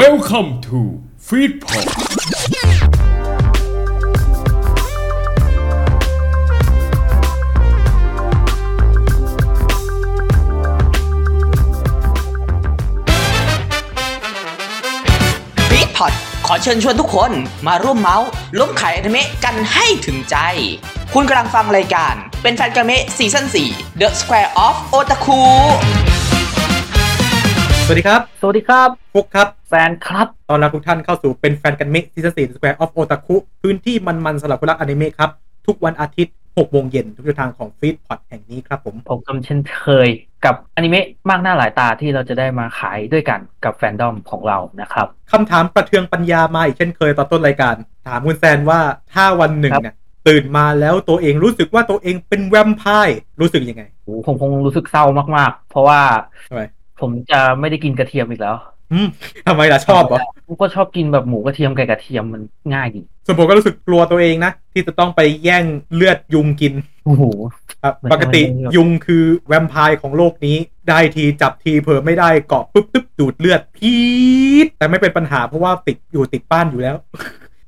Welcome to Feedpod ฟีดพอดขอเชิญชวนทุกคนมาร่วมเมาท์ล้มขายอนิเมะกันให้ถึงใจ คุณกำลังฟังรายการ เป็นแฟนกันเมะซีซั่น4 The Square of Otaku สวัสดีครับ สวัสดีครับ ฟลุ๊คครับแซนครับ ต้อนรับทุกท่านเข้าสู่เป็นแฟนกันเมะ season 4 Square of Otaku พื้นที่มันๆสำหรับคนรักอนิเมะครับ ทุกวันอาทิตย์6โมงเย็นทุกช่องทางของฟีดพอดแห่งนี้ครับพบพบกันเช่นเคยกับอนิเมะมากหน้าหลายตาที่เราจะได้มาขายด้วยกันกับแฟนดอมของเรานะครับคำถามประเทืองปัญญามาอีกเช่นเคยตอนต้นรายการ ถามคุณแซนว่าถ้าวันหนึ่งครับเนี่ยตื่นมาแล้วตัวเองรู้สึกว่าตัวเองเป็นแวมไพร์รู้สึกยังไงโอ้โหผมคงรู้สึกเศร้ามากๆ เพราะว่าทำไมผมจะไม่ได้กินกระเทียมอีกแล้วอืม ทำไมล่ะชอบเหรอผมก็ชอบกินแบบหมูกระเทียมไก่กระเทียมมันง่ายดีส่วนผมก็รู้สึกกลัวตัวเองนะ ที่จะต้องไปแย่งเลือดยุงกินโอ้โหครับมันปกติมันยุงคือแวมไพร์ของโลกนี้ ได้ทีจับทีเผลอไม่ได้เกาะปุ๊บปุ๊บดูดเลือดพีดแต่ไม่เป็นปัญหาเพราะว่าติดอยู่ติดบ้านอยู่แล้ว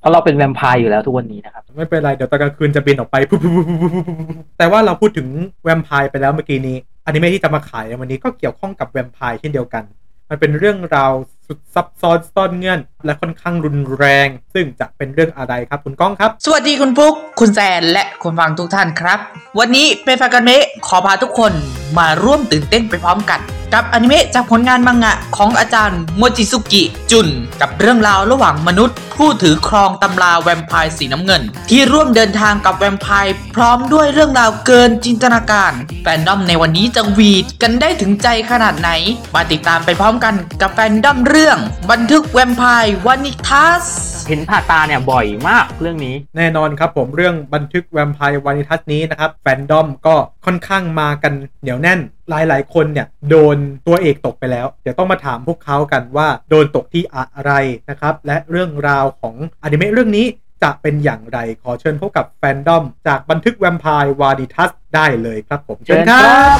เพราะเราเป็นแวมไพร์อยู่แล้วทุกวันนี้นะครับ ไม่เป็นไร เดี๋ยวตอนกลางคืนจะบินออกไปปุ๊บปุ๊บปุ๊บปุ๊บปุ๊บปุ๊บแต่ว่าเราพูดถึงแวมไพร์ไปแล้วเมื่อกี้นี้อนิเมะที่จะมาขายในวันนี้ก็เกี่ยวข้องกับแวมไพร์เช่นเดียวกัน มันเป็นเรื่องราวสุดซับซ้อนซ่อนเงื่อน และค่อนข้างรุนแรง ซึ่งจะเป็นเรื่องอะไรครับคุณก้องครับ สวัสดีคุณปุ๊ก คุณแซนและคุณฟังทุกท่านครับ วันนี้เป็นแฟนกันเมะขอพาทุกคนมาร่วมตื่นเต้นไปพร้อมกัน กับอนิเมะจากผลงานมังงะของอาจารย์โมจิสุกิจุน กับเรื่องราวระหว่างมนุษย์ ผู้ถือครองตำราแวมไพร์สีน้ำเงิน ที่ร่วมเดินทางกับแวมไพร์พร้อมด้วยเรื่องราวเกินจินตนาการแฟนดอมในวันนี้จะหวีดกันได้ถึงใจขนาดไหน มาติดตามไปพร้อมกันกับแฟนดอมเรื่อง บันทึกแวมไพร์วานิทัสเห็นผ่าตาเนี่ยบ่อยมากเรื่องนี้ แน่นอนครับผมเรื่องบันทึกแวมไพร์วานิทัสนี้นะครับแฟนดอมก็ค่อนข้างมากันเหนียวแน่น หลายๆ คนเนี่ยโดนตัวเอกตกไปแล้ว เดี๋ยวต้องมาถามพวกเขากันว่าโดนตกที่อะไรนะครับ และเรื่องราวของอนิเมะเรื่องนี้จะเป็นอย่างไรขอเชิญพบกับแฟนดอม จากบันทึกแวมไพร์วานิทัสได้เลยครับผม เชิญครับ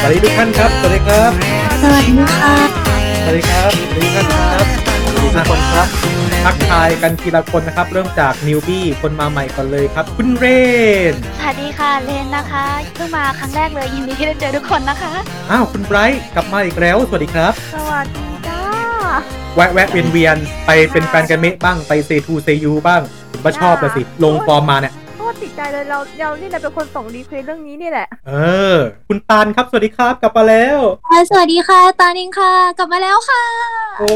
สวัสดีทุกท่านครับ สวัสดีครับ สวัสดีค่ะสวัสดีครับสวัสดีท่านครับสวัสดี ทุกคนครับทักทายกันทีละคนนะครับ เริ่มจากนิวบี้คนมาใหม่ก่อนเลยครับ คุณเรนสวัสดีค่ะเลนนะคะเพิ่งมาครั้งแรกเลยยินดีที่ได้เจอทุกคนนะคะอ้าวคุณไบรท์กลับมาอีกแล้วสวัสดีครับ สวัสดีจ้าแวะแวะเวียนเวียนไปเป็นแฟนกันเมะบ้างไปเซทูเซยูบ้างผมก็ชอบเลยสิลงฟอร์มมาเนี่ย โคตรติดใจเลยเราเรานี่แหละเป็นคนส่ง request เรื่องนี้นี่แหละ เออ คุณตาลครับสวัสดีครับกลับมาแล้วสวัสดีค่ะตานิงค่ะ กลับมาแล้วค่ะโอ้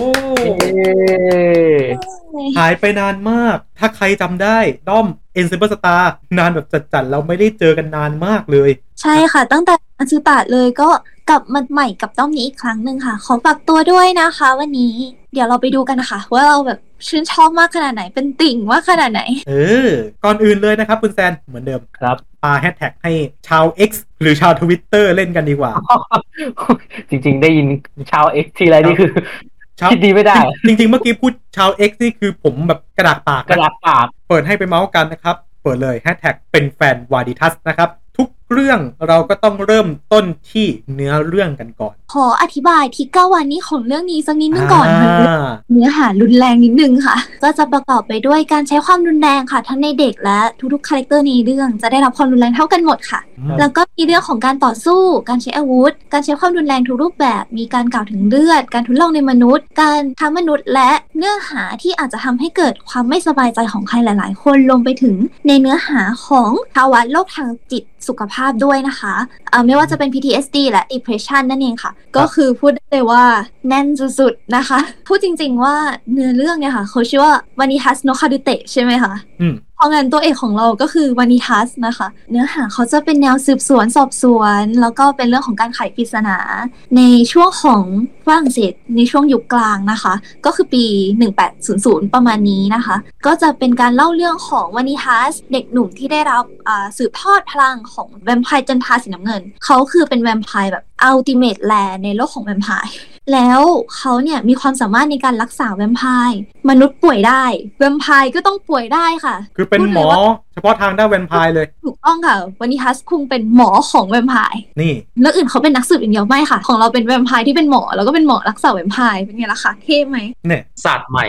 หายไปนานมาก ถ้าใครจำได้ด้อมเอ็นเซ r ร์สตาร์นานแบบจัดๆเราไม่ได้เจอกันนานมากเลย ใช่ค่ะ ตั้งแต่อันซูตะเลยก็กลับมาใหม่กับด้อมนี้อีกครั้งหนึ่งค่ะ ขอฝากตัวด้วยนะคะ วันนี้ เดี๋ยวเราไปดูกันนะคะว่าเราแบบ ชื่นชอบมากขนาดไหนเป็นติ่งมากขนาดไหน เออ ก่อนอื่นเลยนะครับคุณแซนเหมือนเดิมครับปาแฮชแท็กให้ชาว X หรือชาวทวิตเตอร์เล่นกันดีกว่า จริง ๆ ได้ยินชาว X ทีไรนี่คือชาวคิดดีไม่ได้ จริง ๆ เมื่อกี้พูดชาว X นี่คือผมแบบกระดากปากกระดากปาก เปิดให้ไปเมาส์กันนะครับ เปิดเลยแฮชแท็กเป็นแฟนวานิทัสนะครับทุก เรื่องเราก็ต้องเริ่มต้นที่เนื้อเรื่องกันก่อน ขออธิบายที่เก้าวันนี้ของเรื่องนี้สักนิดนึงก่อนค่ะอ่าเนื้อหารุนแรงนิดนึงค่ะ ก็จะประกอบไปด้วยการใช้ความรุนแรงค่ะ ทั้งในเด็กและทุกๆ character ในเรื่องจะได้รับความรุนแรงเท่ากันหมดค่ะอืมแล้วก็มีเรื่องของการต่อสู้ การใช้อาวุธ การใช้ความรุนแรงทุกรูปแบบ มีการกล่าวถึงเลือด การทดลองในมนุษย์ การทำมนุษย์ และเนื้อหาที่อาจจะทำให้เกิดความไม่สบายใจของใครหลาย ๆ คนลงไปถึงในเนื้อหาของภาวะโรคทางจิต สุขภาพด้วยนะคะเอ่อไม่ว่าจะเป็น PTSD และ depression นั่นเองค่ะ ก็คือพูดได้เลยว่าแน่นสุดๆนะคะ พูดจริงๆว่าเนื้อเรื่องเนี่ยค่ะเขาชื่อว่าวานิทัสโนคาดุเตะใช่ไหมคะอืมเพ ราะงั้นตัวเอกของเราก็คือวานิทัสนะคะ เนื้อหาเขาจะเป็นแนวสืบสวนสอบสวน แล้วก็เป็นเรื่องของการไขปริศนา ในช่วงของฝรั่งเศสในช่วงยุคกลางนะคะ ก็คือปี 1800 ประมาณนี้นะคะ ก็จะเป็นการเล่าเรื่องของวานิทัสเด็กหนุ่มที่ได้รับสืบทอดพลังของแวมไพร์จันทราสีน้ำเงิน เขาคือเป็นแวมไพร์แบบ ultimate เลยในโลกของแวมไพร์ แล้วเขาเนี่ยมีความสามารถในการรักษาแวมไพร์มนุษย์ป่วยได้ แวมไพร์ก็ต้องป่วยได้ค่ะ คือเป็นหมอ เฉพาะทางด้านแวมไพร์เลย ถูกต้องค่ะวานิทัสคุงเป็นหมอของแวมไพร์นี่เรื่องอื่นเขาเป็นนักสืบอย่างเดียวไม่ค่ะ ของเราเป็นแวมไพร์ที่เป็นหมอแล้วก็เป็นหมอรักษาแวมไพร์เป็นไงล่ะคะเท่ไหมเนี่ยศาสตร์ใหม่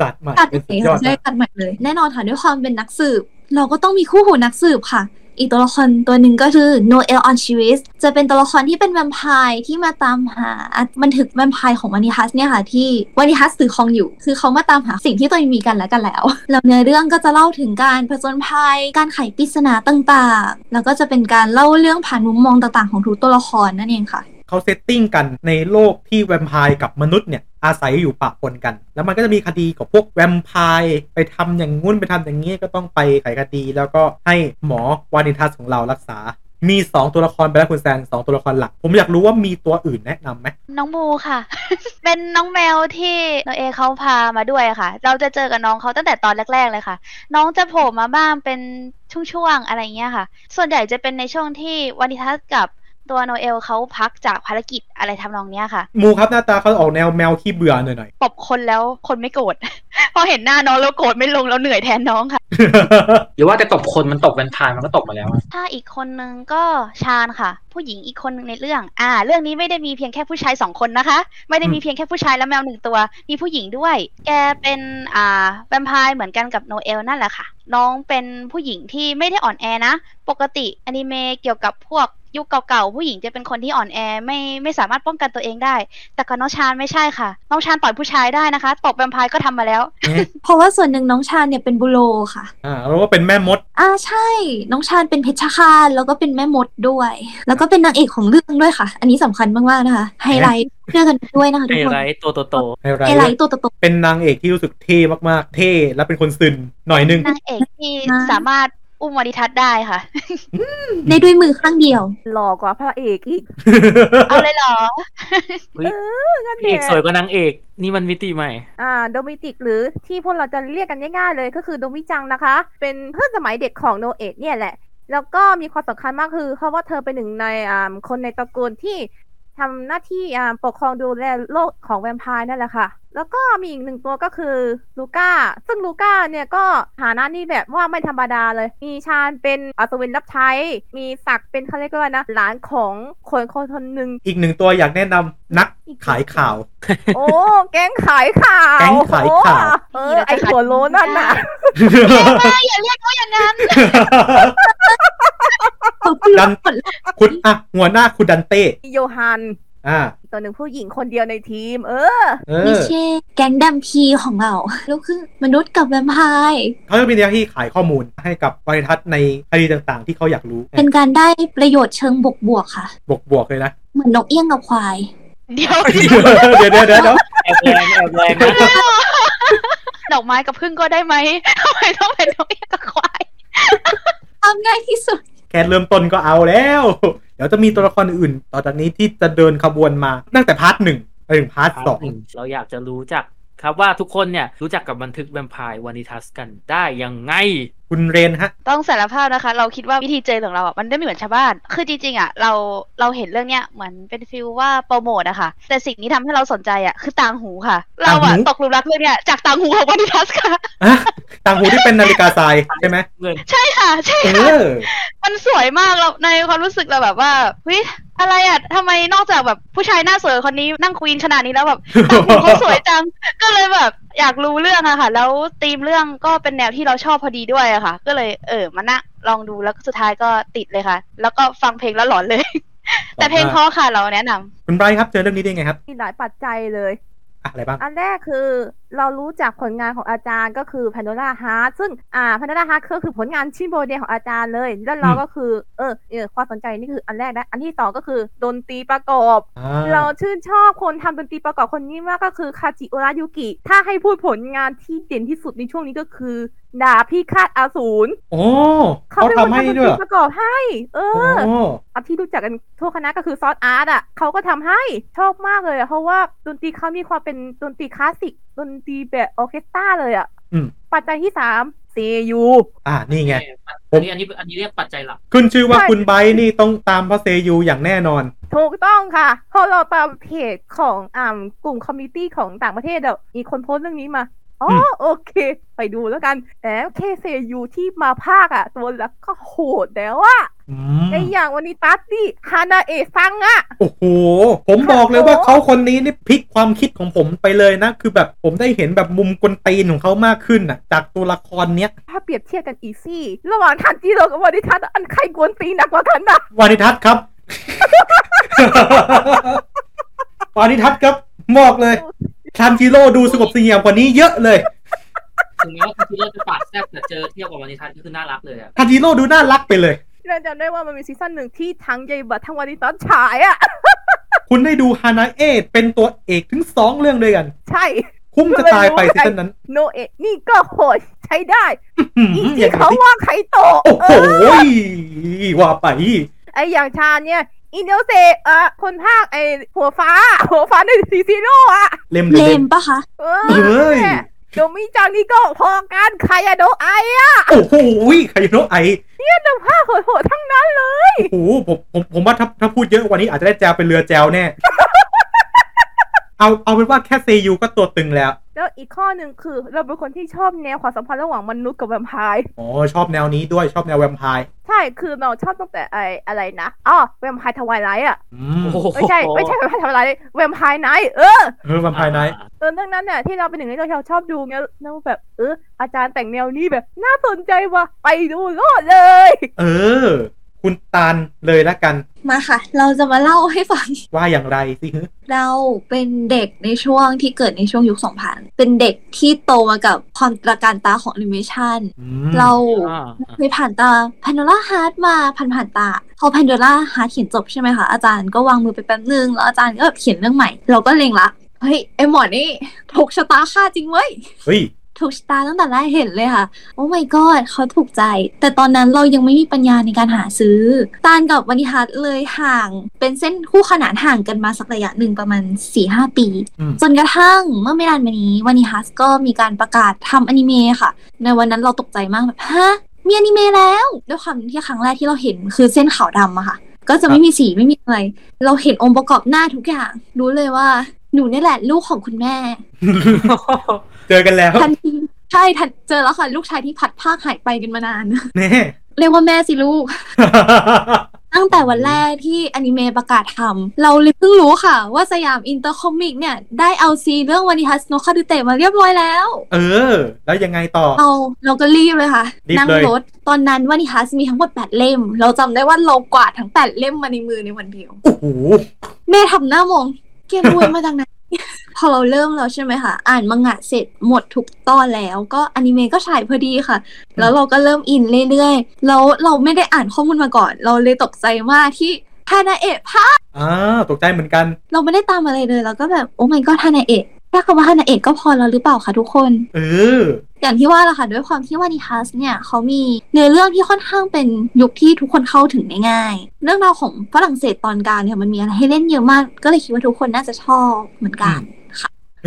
ศาสตร์ใหม่ศาสตร์ใหสุม่ดยอดค่ะใช่มากศาสตร์ใหม่เลย แน่นอนค่ะด้วยความเป็นนักสืบ เราก็ต้องมีคู่หูนักสืบค่ะ อีกตัวละครตัวหนึ่งก็คือโนเออาร์ชิวิสต์จะเป็นตัวละครที่เป็นแวมไพร์ที่มาตามหาบันทึกแวมไพร์ของวานิทัสเนี่ยค่ะที่วานิทัสถือครองอยู่ คือเขามาตามหาสิ่งที่ตัวเองมีกันและกันแล้วแล้วเนื้อเรื่องก็จะเล่าถึงการผจญภัย การไขปริศนาต่าง ๆ แล้วก็จะเป็นการเล่าเรื่องผ่านมุมมองต่างๆ ของทุกตัวละครนั่นเองค่ะเขา setting กันในโลกที่แวมไพร์กับมนุษย์เนี่ย อาศัยอยู่ปะปนกัน แล้วมันก็จะมีคดีกับพวกแวมไพร์ไปทำอย่างงุ้นไปทำอย่างนี้ก็ต้องไปไขคดี แล้วก็ให้หมอวานิทัสของเรารักษา มี 2 ตัวละครไปแล้วคุณแซนสองตัวละครหลัก ผมอยากรู้ว่ามีตัวอื่นแนะนำไหมน้องมูร์ค่ะ เป็นน้องแมวที่โนเอเขาพามาด้วยค่ะ เราจะเจอกับน้องเขาตั้งแต่ตอนแรก ๆเลยค่ะ น้องจะโผล่มาบ้างเป็นช่วงๆอะไรเงี้ยค่ะ ส่วนใหญ่จะเป็นในช่วงที่วานิทัสกับ ตัวโนเอลเขาพักจากภารกิจอะไรทำนองเนี้ยค่ะ มูครับหน้าตาเขาออกแนวแมวขี้เบื่อหน่อยปบคนแล้วคนไม่โกรธพอเห็นหน้าน้องแล้วโกรธไม่ลงแล้วเหนื่อยแทนน้องค่ะๆหรือว่าแต่ตบคนมันตบเป็นพายมันก็ตบมาแล้วอะถ้าอีกคนนึงก็ชาญค่ะ ผู้หญิงอีกคนนึงในเรื่อง อ่า เรื่องนี้ไม่ได้มีเพียงแค่ผู้ชายสองคนนะคะ ไม่ได้มีอืมเพียงแค่ผู้ชายและแมวหนึ่งตัว มีผู้หญิงด้วย แกเป็นอ่าแวมไพร์เหมือนกันกับโนเอลนั่นแหละค่ะ น้องเป็นผู้หญิงที่ไม่ได้อ่อนแอนะ ปกติอนิเมะเกี่ยวกับพวก ยุคเก่าๆผู้หญิงจะเป็นคนที่อ่อนแอไม่ไม่สามารถป้องกันตัวเองได้ แต่กับน้องฌานไม่ใช่ค่ะ น้องฌานต่อยผู้ชายได้นะคะตบแวมไพร์ก็ทำมาแล้ว เพราะว่าส่วนหนึ่งน้องฌานเนี่ยเป็น bourreau ค่ะอ่าแล้วก็เป็นแม่มด อ่าใช่ น้องฌานเป็นเพชฌฆาตแล้วก็เป็นแม่มดด้วย แล้วก็เป็นนางเอกของเรื่องด้วยค่ะ อันนี้สำคัญมากๆนะคะไฮไลท์เพื่อกันด้วยนะคะทุกคนไลทตัวโต highlight highlight ตัวโตเป็นนางเอกที่รู้สึกเท่มากๆ เท่และเป็นคนซึนหน่อยนึงนางเอกที่สามารถ อุ้มวานิทัศน์ได้ค่ะๆได้ด้วยมือข้างเดียว หล่อกว่าพระเอกอีก เอาเลยเหรอๆเฮ้ยนั่นพระเอกแหละสวยกว่านางเอก นี่มันมิติใหม่ อ่าโดมินิกหรือที่พวกเราจะเรียกกันง่ายๆเลยก็คือโดมิจังนะคะ เป็นเพื่อนสมัยเด็กของโนเอะเนี่ยแหละ แล้วก็มีความสำคัญมากคือเพราะว่าเธอเป็นหนึ่งในอ่าคนในตระกูลที่ ทำหน้าที่อ่าปกครองดูแลโลกของแวมไพร์นั่นแหละค่ะ แล้วก็มีอีกหนึ่งตัวก็คือลูก้า ซึ่งลูก้าเนี่ยก็ฐานะนี่แบบว่าไม่ธรรมดาเลย มีชาญเป็นอัศวินรับใช้ มีศักดิ์เป็นเขาเรียกว่านะ หลานของคนคนคนหนึ่ง อีกหนึ่งตัวอยากแนะนำนักขายข่าว โอ้ แก๊งขายข่าว แก๊งขายข่าวโอ้เออไอหัวโลนนั่นน่ะไม่อย่าเรียกเขาอย่างนั้นขอบคุณ ดันผลคุณอะหัวหน้าคุณดันเต้โยฮันอ่าอีกตัวหนึ่งผู้หญิงคนเดียวในทีม เออเอมิอเช่แก๊งดัมพีของเราลูกครึ่งมนุษย์กับแวมไพร์เขาจะมีหน้าที่ขายข้อมูลให้กับบริทัศน์ในคดีต่างๆ ที่เขาอยากรู้ เป็นการได้ประโยชน์เชิงบวกๆค่ะ บวกบวกๆเลยนะ เหมือนนกเอี้ยงกับควาย เดี๋ยวเดี๋ยวเดี๋ยวเดี๋ยวเดี๋ยวแอบแรงแอบแรงนะดอกไม้กับพึ่งก็ได้ไหมทำไมต้องเป็นนกเอี้ยงกับควาย จำง่ายที่สุด แค่เริ่มต้นก็เอาแล้ว เดี๋ยวจะมีตัวละครอื่นต่อจากนี้ที่จะเดินขบวนมาตั้งแต่ part หนึ่งไปถึง part สองเราอยากจะรู้จักครับว่าทุกคนเนี่ยรู้จักกับบันทึกแวมไพร์วานิทัสกันได้ยังไง คุณเรนฮะ ต้องสารภาพนะคะ เราคิดว่าวิธีเจอของเราอะมันได้ไม่เหมือนชาวบ้าน คือจริงๆอะเราเราเห็นเรื่องเนี้ยเหมือนเป็น feel ว่าโปรโมทอะค่ะ แต่สิ่งที่ทำให้เราสนใจอะคือต่างหูค่ะ เราอะต่างหูตกหลุมรักเรื่องเนี้ยจากต่างหูของวานิทัสค่ะอะต่างหูที่เป็นนาฬิกาทรายใช่ไหมเงินใช่ค่ะใช่เอค่ะอมันสวยมากเราในความรู้สึกเราแบบว่าเฮ้ยอะไรอะทำไมนอกจากแบบผู้ชายหน้าสวยคนนี้นั่งควีนขนาดนี้แล้วแบบต่างหูเขาสวยจังก็เลยแบบอยากรู้เรื่องอะค่ะ แล้วธีมเรื่องก็เป็นแนวที่เราชอบพอดีด้วยอะค่ะ ก็เลยเออมานั่งลองดูแล้วสุดท้ายก็ติดเลยค่ะ แล้วก็ฟังเพลงแล้วหลอนเลย แต่เพลงเพราะค่ะเราแนะนำคุณไบรท์ครับเจอเรื่องนี้ได้ไงครับมีหลายปัจจัยเลย อะอะไรบ้าง อันแรกคือเรารู้จักผลงานของอาจารย์ก็คือ Pandora Heart ซึ่งอ่า Pandora Heart ก็คือผลงานชิ้นโบเดของอาจารย์เลย แล้วเราอืมก็คือเออเออความสนใจนี่คืออันแรกนะอันที่สองก็คือดนตรีประกอบอ่าเราชื่นชอบคนทำดนตรีประกอบคนนี้มากก็คือคาจิโอระยุกิ ถ้าให้พูดผลงานที่เด่นที่สุดในช่วงนี้ก็คือดาบพี่คาดอาสูรโอ้เขาเขาเป็นคนทำให้ทำดนตด้วยรีเหรอประกอบให้ เอโอ้ออันที่รู้จักกันทั่วคณะก็คือซอสอาร์ตอะเขาก็ทำให้ชอบมากเลยอะเพราะว่าดนตรีเขามีความเป็นดนตรีคลาสสิก ดนตรีแบบออร์เคสตราเลยอะอืมปัจจัยที่สามเซยูอ่านี่ไงอันนี้อันนี้อันนี้เรียกปัจจัยหลักขึ้นชื่อว่าคุณไบร์ทนี่ต้องตามพระเซยูอย่างแน่นอน ถูกต้องค่ะเพราะเราตามเพจของอ่ากลุ่มคอมมิตี้ของต่างประเทศอะมีคนโพสต์เรื่องนี้มา อ๋ออมโอเค ไปดูแล้วกันแหมเคเซยูที่มาพากย์อะตัวแล้วก็โหดแล้วอะอืมไออย่างวันนี้ตัดดิฮานาเอะซังอะโอ้โห ผมบอกเลยว่าเขาคนนี้นี่พลิกความคิดของผมไปเลยนะ คือแบบผมได้เห็นแบบมุมกวนตีนของเขามากขึ้นน่ะจากตัวละครเนี้ย ถ้าเปรียบเทียบกัน easy ระหว่างทันจิโร่กับวันนี้ทันอันใครกวนตีนหนักกว่ากันนะวานิทัศน์ครับวานิทัศน์ครับบอกเลย ทันจิโร่ดูสงบเสงี่ยมกว่านี้เยอะเลยถึงแม้ว่าทันทีเลอร์จะปากแซ่บแต่เจอเทียบกับวันนี้ทันก็คือน่ารักเลยอะทันจิโร่ดูน่ารักไปเลยเราจำได้ว่ามันมีซีซั่นหนึ่งที่ทั้งไยบะทั้งวันนี้ตัดฉายอะคุณได้ดูฮานาเอะเป็นตัวเอกถึงสองเรื่องด้วยกัน ใช่ คุ้มจะตายไปซีซั่นนั้น โนเอะนี่ก็โหดใช้ได้อืมอีอที่ย่างเขาที่ว่าใครโตะโอ้โหเออว่าไปไออย่างฌานเนี่ย อินเดียเซเอ่อคนภาคไอหัวฟ้า หัวฟ้าในซีซีโร่อะเล่มเลเล่มมปะคะ เอเอ้ยโดมิจังนี่ก็พอกันใครอะโดไออะโอ้โหใครจะรู้ไอแต่ภาคโหดๆทั้งนั้นเลย โอ้โหผมผมผมว่าถ้าถ้าพูดเยอะกว่านี้อาจจะได้แจวเป็นเรือแจวแน่ เอาเอาเป็นว่าแค่เซยูก็ตัวตึงแล้ว แล้วอีกข้อหนึ่งคือเราเป็นคนที่ชอบแนวความสัมพันธ์ระหว่างมนุษย์กับแวมไพร์อ๋อชอบแนวนี้ด้วยชอบแนวแวมไพร์ใช่คือเราชอบตั้งแต่ไออะไรนะอ๋อแวมไพร์ทวายไลท์อะอืมโอ้โหไม่ใช่ไม่ใช่แวมไพร์ทวายไลท์แวมไพร์ไนท์เออเออแวมไพร์ไนท์เออเรื่องนั้นเนี่ยที่เราเป็นหนึ่งในที่เราชอบดูเนี่ยแล้วแบบเอออาจารย์แต่งแนวนี้แบบน่าสนใจว่ะไปดูโลดเลย เออ คุณตาลเลยละกัน มาค่ะ เราจะมาเล่าให้ฟัง ว่าอย่างไรสิฮึเราเป็นเด็กในช่วงที่เกิดในช่วงยุค2000เป็นเด็กที่โตมากับความตระการตาของแอนิเมชันอืมเราอ่าเคยผ่านตา Pandora Heart มาผ่านผ่านๆตา พอ Pandora Heart เขียนจบใช่ไหมคะอาจารย์ก็วางมือไปแป๊บนึง แล้วอาจารย์ก็แบบเขียนเรื่องใหม่ เราก็เล็งละเฮ้ยไอหมอนี่ถูกชะตาค่าจริงเว้ยเฮ้ย ถูกชะตาตั้งแต่แรกเห็นเลยค่ะ โอ้ my god เขาถูกใจ แต่ตอนนั้นเรายังไม่มีปัญญาในการหาซื้อ ตานกับวันิฮัทเลยห่าง เป็นเส้นคู่ขนานห่างกันมาสักระยะหนึ่งประมาณ4-5ปีอืมจนกระทั่งเมื่อไม่นานมานี้วันิฮัทก็มีการประกาศทำอนิเมะค่ะ ในวันนั้นเราตกใจมากแบบฮะมีอนิเมะแล้วด้วยความที่ครั้งแรกที่เราเห็นคือเส้นขาวดำอะค่ะ ก็จะไม่มีสีไม่มีอะไร เราเห็นองค์ประกอบหน้าทุกอย่าง รู้เลยว่า หนูนี่แหละ ลูกของคุณแม่ เจอกันแล้ว ทันทีใช่ทันเจอแล้วค่ะ ลูกชายที่พัดภาคหายไปกันมานานแน่เรียกว่าแม่สิลูก ตั้งแต่วันแรกที่อนิเมะประกาศทำเราเลยเพิ่งรู้ค่ะ ว่าสยามอินเตอร์คอมิกส์เนี่ย ได้เอาซีเรื่องวานิทัสโนะคารูเตะมาเรียบร้อยแล้ว เออ แล้วยังไงต่อ เราเราก็รีบเลยค่ะรีบนั่งเลยรถ ตอนนั้นวานิทัสมีทั้งหมดแปดเล่ม เราจำได้ว่าเรากวาดทั้งแปดเล่มมาในมือในวันเดียว โอ้โหแม่ทำหน้ามอง แกรวยมาจากไหนพอเราเริ่มแล้วใช่ไหมคะอ่านมังงะเสร็จหมดทุกตอนแล้ว ก็อนิเมะก็ฉายพอดีค่ะ แล้วเราก็เริ่มอินเรื่อยๆแล้วเราไม่ได้อ่านข้อมูลมาก่อน เราเลยตกใจมากที่ฮานาเอะพาอ่าตกใจเหมือนกัน เราไม่ได้ตามอะไรเลยเราก็แบบโอ้ my god ฮานาเอะ แค่คำว่าฮานาเอะก็พอแล้วหรือเปล่าคะทุกคน เออ อย่างที่ว่าแหละค่ะ ด้วยความที่วานิทัสเนี่ยเขามีเนื้อเรื่องที่ค่อนข้างเป็นยุคที่ทุกคนเข้าถึงได้ง่าย เรื่องราวของฝรั่งเศสตอนกลางเนี่ยมันมีอะไรให้เล่นเยอะมาก ก็เลยคิดว่าทุกคนน่าจะชอบเหมือนกันค่ะเพ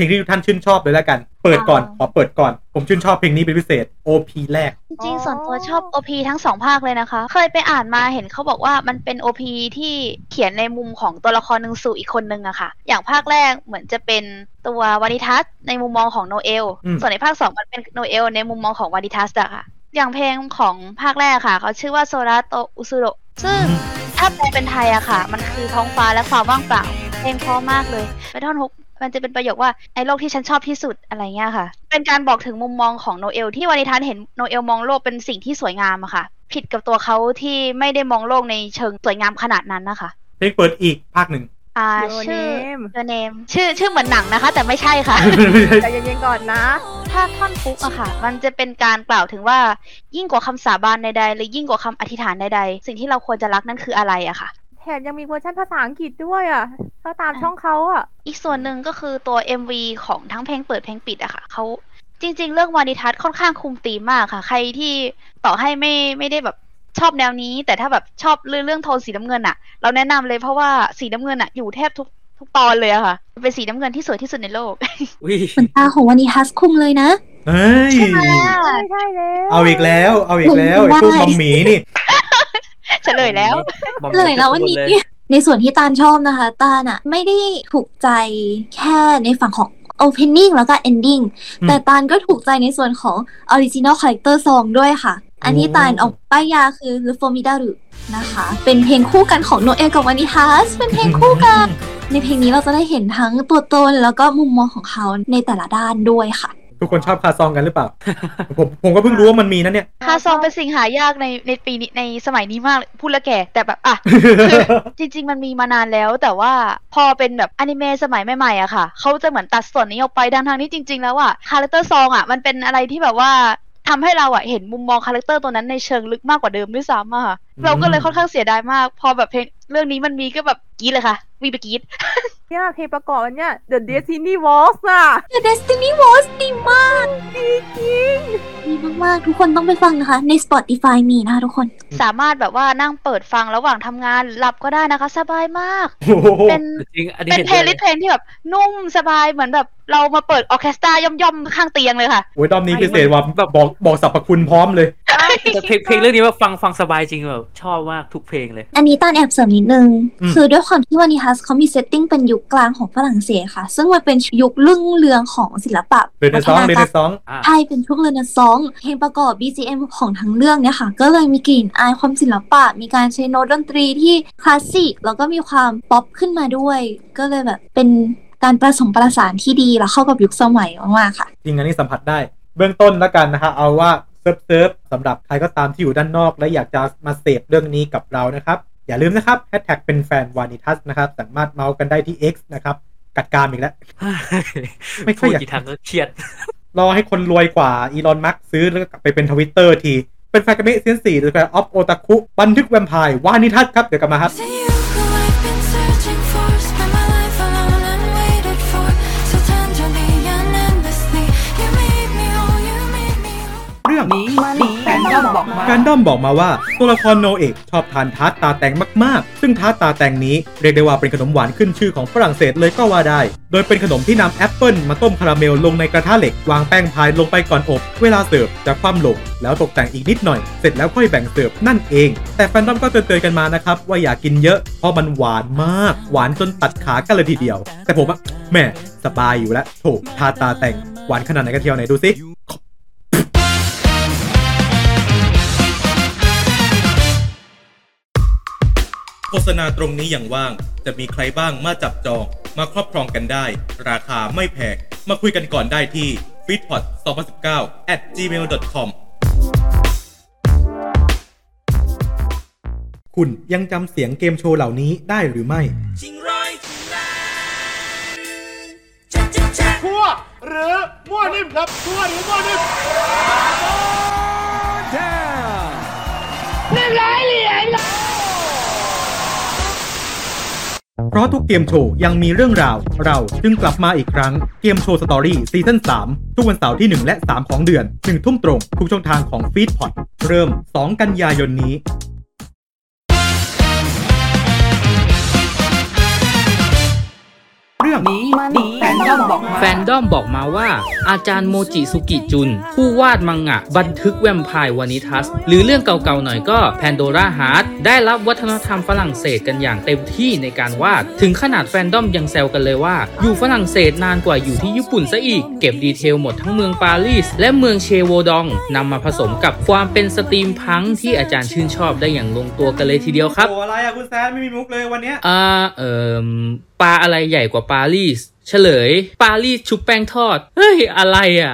ลงที่ทุกท่านชื่นชอบเลยละกัน เปิดก่อนขอเปิดก่อน ผมชื่นชอบเพลงนี้เป็นพิเศษ OP แรก จริงๆส่วนตัวชอบ OP ทั้งสองภาคเลยนะคะ เคยไปอ่านมาเห็นเขาบอกว่ามันเป็น OP ที่เขียนในมุมของตัวละครหนึ่งสู่อีกคนนึงอะค่ะ อย่างภาคแรกเหมือนจะเป็นตัววานิทัสในมุมมองของโนเอลอืมส่วนในภาคสองมันเป็นโนเอลในมุมมองของวานิทัสอะค่ะ อย่างเพลงของภาคแรกค่ะ เขาชื่อว่าโซราโตอุซุโรซึ่งถ้าแปลเป็นไทยอะค่ะ มันคือท้องฟ้าและความว่างเปล่า เพลงเพราะมากเลยไปท่อนฮุกมันจะเป็นประโยคว่าไอ้โลกที่ฉันชอบที่สุดอะไรเงี้ยค่ะ เป็นการบอกถึงมุมมองของโนเอล ที่วานิทานเห็นโนเอลมองโลกเป็นสิ่งที่สวยงามอะค่ะ ผิดกับตัวเขาที่ไม่ได้มองโลกในเชิงสวยงามขนาดนั้นนะคะเพลงเปิดอีกภาคหนึ่งอ่า Your ชื่อ Name The Name ชื่อชื่อเหมือนหนังนะคะ แต่ไม่ใช่ค่ะ ใจเย็นๆก่อนนะ ถ้าท่อนฟุกอะค่ะ มันจะเป็นการกล่าวถึงว่ายิ่งกว่าคำสาบานใดๆหรือยิ่งกว่าคำอธิษฐานใดๆ สิ่งที่เราควรจะรักนั่นคืออะไรอะค่ะแถ มยังมีเวอร์ชันภาษาอังกฤษด้วยอะถ้าตามช่องเขาอะ อีกส่วนหนึ่งก็คือตัว MV ของทั้งเพลงเปิดเพลงปิดอะค่ะเขาจริง ๆ เรื่องวานิทัศน์ค่อนข้างคุมธีมมากค่ะ ใครที่ต่อให้ไม่ไม่ได้แบบชอบแนวนี้ แต่ถ้าแบบชอบเรื่องเรื่องโทนสีน้ำเงินอะเราแนะนำเลยเพราะว่าสีน้ำเงินอะอยู่แทบทุกทุกตอนเลยอะค่ะ เป็นสีน้ำเงินที่สวยที่สุดในโลกอุ้ยเหมือนตาของวานิทัสคุมเลยนะเฮ้ยใช่ไหมใช่ใช่แล้วเอาอีกแล้ว เอาอีกแล้วไอ้พวกมัมหมีนี่ เฉลยแล้วเลยแล้ววันนี้ในส่วนที่ตาลชอบนะคะตาลอะไม่ได้ถูกใจแค่ในฝั่งของ opening แล้วก็ ending อืมแต่ตาลก็ถูกใจในส่วนของ original character song ด้วยค่ะ อันนี้โอ้ตาลออกป้ายยาคือคือ Formidaru นะคะ เป็นเพลงคู่กันของโนเอลกับวานิทัสเป็นเพลงคู่กัน ในเพลงนี้เราจะได้เห็นทั้งตัวตนแล้วก็มุมมองของเขาในแต่ละด้านด้วยค่ะ ทุกคนชอบคาซองกันหรือเปล่า ผมผมก็เพิ่งรู้ว่ามันมีนะเนี่ย chara song เป็นสิ่งหายากในในปีนี้ในสมัยนี้มากเลยพูดแล้วแก่แต่แบบอะคือจริง ๆ มันมีมานานแล้ว แต่ว่าพอเป็นแบบอนิเมะสมัยใหม่ๆอะค่ะเขาจะเหมือนตัดส่วนนี้ออกไปดังทางๆที่จริง ๆ แล้วอะ character song อะมันเป็นอะไรที่แบบว่าทำให้เราอะเห็นมุมมองคาแรคเตอร์ตัวนั้นในเชิงลึกมากกว่าเดิมด้วยซ้ำอะค่ะอืมเราก็เลยค่อนข้างเสียดายมาก พอแบบเพลงเรื่องนี้มันมีก็แบบกรี๊ดเลยค่ะหวีดไปกรี๊ด เนี่ยเพลงประกอบอันเนี้ย The Destiny Waltz น่ะ The Destiny Waltz ดีมากดีจริงดีมากๆทุกคนต้องไปฟังนะคะ ใน Spotify มีนะคะทุกคน สามารถแบบว่านั่งเปิดฟังระหว่างทำงานหลับก็ได้นะคะ สบายมากโอ้โหเป็นจริงอันนี้เป็นเห็นเพลด้วยย์ลิสต์เพลงที่แบบนุ่มสบายเหมือนแบบเรามาเปิดออร์เคสตราย่อมๆข้างเตียงเลยค่ะโอ้ยด้อมนี้พิเศษว่าแบบบอกบอกสรรพคุณพร้อมเลยแต่เพลงเพลงเรื่องนี้ว่าฟังฟังสบายจริงแบบชอบมากทุกเพลงเลย อันนี้ตานแอบเสริมนิดนึงอืมคือด้วยความที่วานิทัสเขามี setting เป็นยุคกลางของฝรั่งเศสค่ะ ซึ่งมันเป็นยุครุ่งเรืองของศิลปะเรเนซองส์เรเนซองส์อะไทยเป็นช่วงเรเนซองส์เพลงประกอบ BGM ของทั้งเรื่องเนี่ยค่ะ ก็เลยมีกลิ่นอายความศิลปะ มีการใช้โน้ตดนตรีที่คลาสสิกแล้วก็มีความป๊อปขึ้นมาด้วย ก็เลยแบบเป็นการประสมประสานที่ดีแล้วเข้ากับยุคสมัยมากๆค่ะ จริงอันนี้สัมผัสได้ เบื้องต้นแล้วกันนะฮะเอาว่า serve serve สำหรับใครก็ตามที่อยู่ด้านนอก และอยากจะมาเสพเรื่องนี้กับเรานะครับ อย่าลืมนะครับแฮชแท็กเป็นแฟนวานิทัสนะครับ สามารถเมาส์กันได้ที่ X นะครับ กัดกันอีกแล้ว ไม่ค่พูอยดอยากกี่ทางก็เครียด รอให้คนรวยกว่าอีลอนมัสก์ซื้อแล้วก็กลับไปเป็นทวิตเตอร์ที เป็นแฟนกันมิซีซั่นสี่ Square of Otaku บันทึกแวมไพร์วานิทัสครับ เดี๋ยวกลับมาครับ To you who I've been searching for, spent my life alone and waited for so tenderly and endlessly. You made me whole, you made me whole. เรื่องนี้นี้แฟนดอ มบอกมาแฟนด้อมบอกมาว่าตัวละครโนเอะชอบทานทาร์ตตาแตงมากๆ ซึ่งทาร์ตตาแตงนี้เรียกได้ว่าเป็นขนมหวานขึ้นชื่อของฝรั่งเศสเลยก็ว่าได้ โดยเป็นขนมที่นำแอปเปิลมาต้มคาราเมลลงในกระทะเหล็ก วางแป้งพายลงไปก่อนอบ เวลาเสิร์ฟจะคว่ำลงแล้วตกแต่งอีกนิดหน่อย เสร็จแล้วค่อยแบ่งเสิร์ฟนั่นเอง แต่แฟนดอมก็เตือนๆกันมานะครับว่าอย่ากินเยอะเพราะมันหวานมาก หวานจนตัดขากันเลยทีเดียว แต่ผมอะแม่สบายอยู่แล้วโถทาตตาแตงหวานขนาดไหนกันเทียวไหนดูสิ โฆษณาตรงนี้อย่างว่าง จะมีใครบ้างมาจับจองมาครอบครองกันได้ ราคาไม่แพงมาคุยกันก่อนได้ที่ f e e d p o t 2019 at gmail.com คุณยังจำเสียงเกมโชว์เหล่านี้ได้หรือไม่ทั่วหรือมั่วนิ่มครับทั่วหรือมั่วนิ่มเเพราะทุกเกมโชว์ยังมีเรื่องราว เราจึงกลับมาอีกครั้งเกมโชว์สตอรี่ซีซั่น3 ทุกวันเสาร์ที่ 1 และ 3 ของเดือน1ทุ่มตรงทุกช่องทางของฟีดพอดเริ่ม 2 กันยายนนี้ รื่องนี้นี้แฟนดอมบอกมาแฟนดอมบอกมาว่า อาจารย์โมจิสุกิจุน ผู้วาดมังงะ บันทึกแวมไพร์วานิทัส หรือเรื่องเก่าๆหน่อยก็แพนโดราฮาร์ทส์ได้รับวัฒนธรรมฝรั่งเศสกันอย่างเต็มที่ในการวาด ถึงขนาดแฟนดอมยังแซวกันเลยว่า อยู่ฝรั่งเศสนานกว่าอยู่ที่ญี่ปุ่นซะอีก เก็บ detail หมดทั้งเมืองปารีส และเมืองเฌโวดองนำมาผสมกับความเป็น steampunk ที่อาจารย์ชื่นชอบได้อย่างลงตัวกันเลยทีเดียวครับโอ้อะไรอะคุณแซนไม่มีมุกเลยวันเนี้ยอ่าเอ่ม ปลาอะไรใหญ่กว่าปารีส เฉลย ปารีสชุบแป้งทอด เฮ้ย อะไรอะ่ะ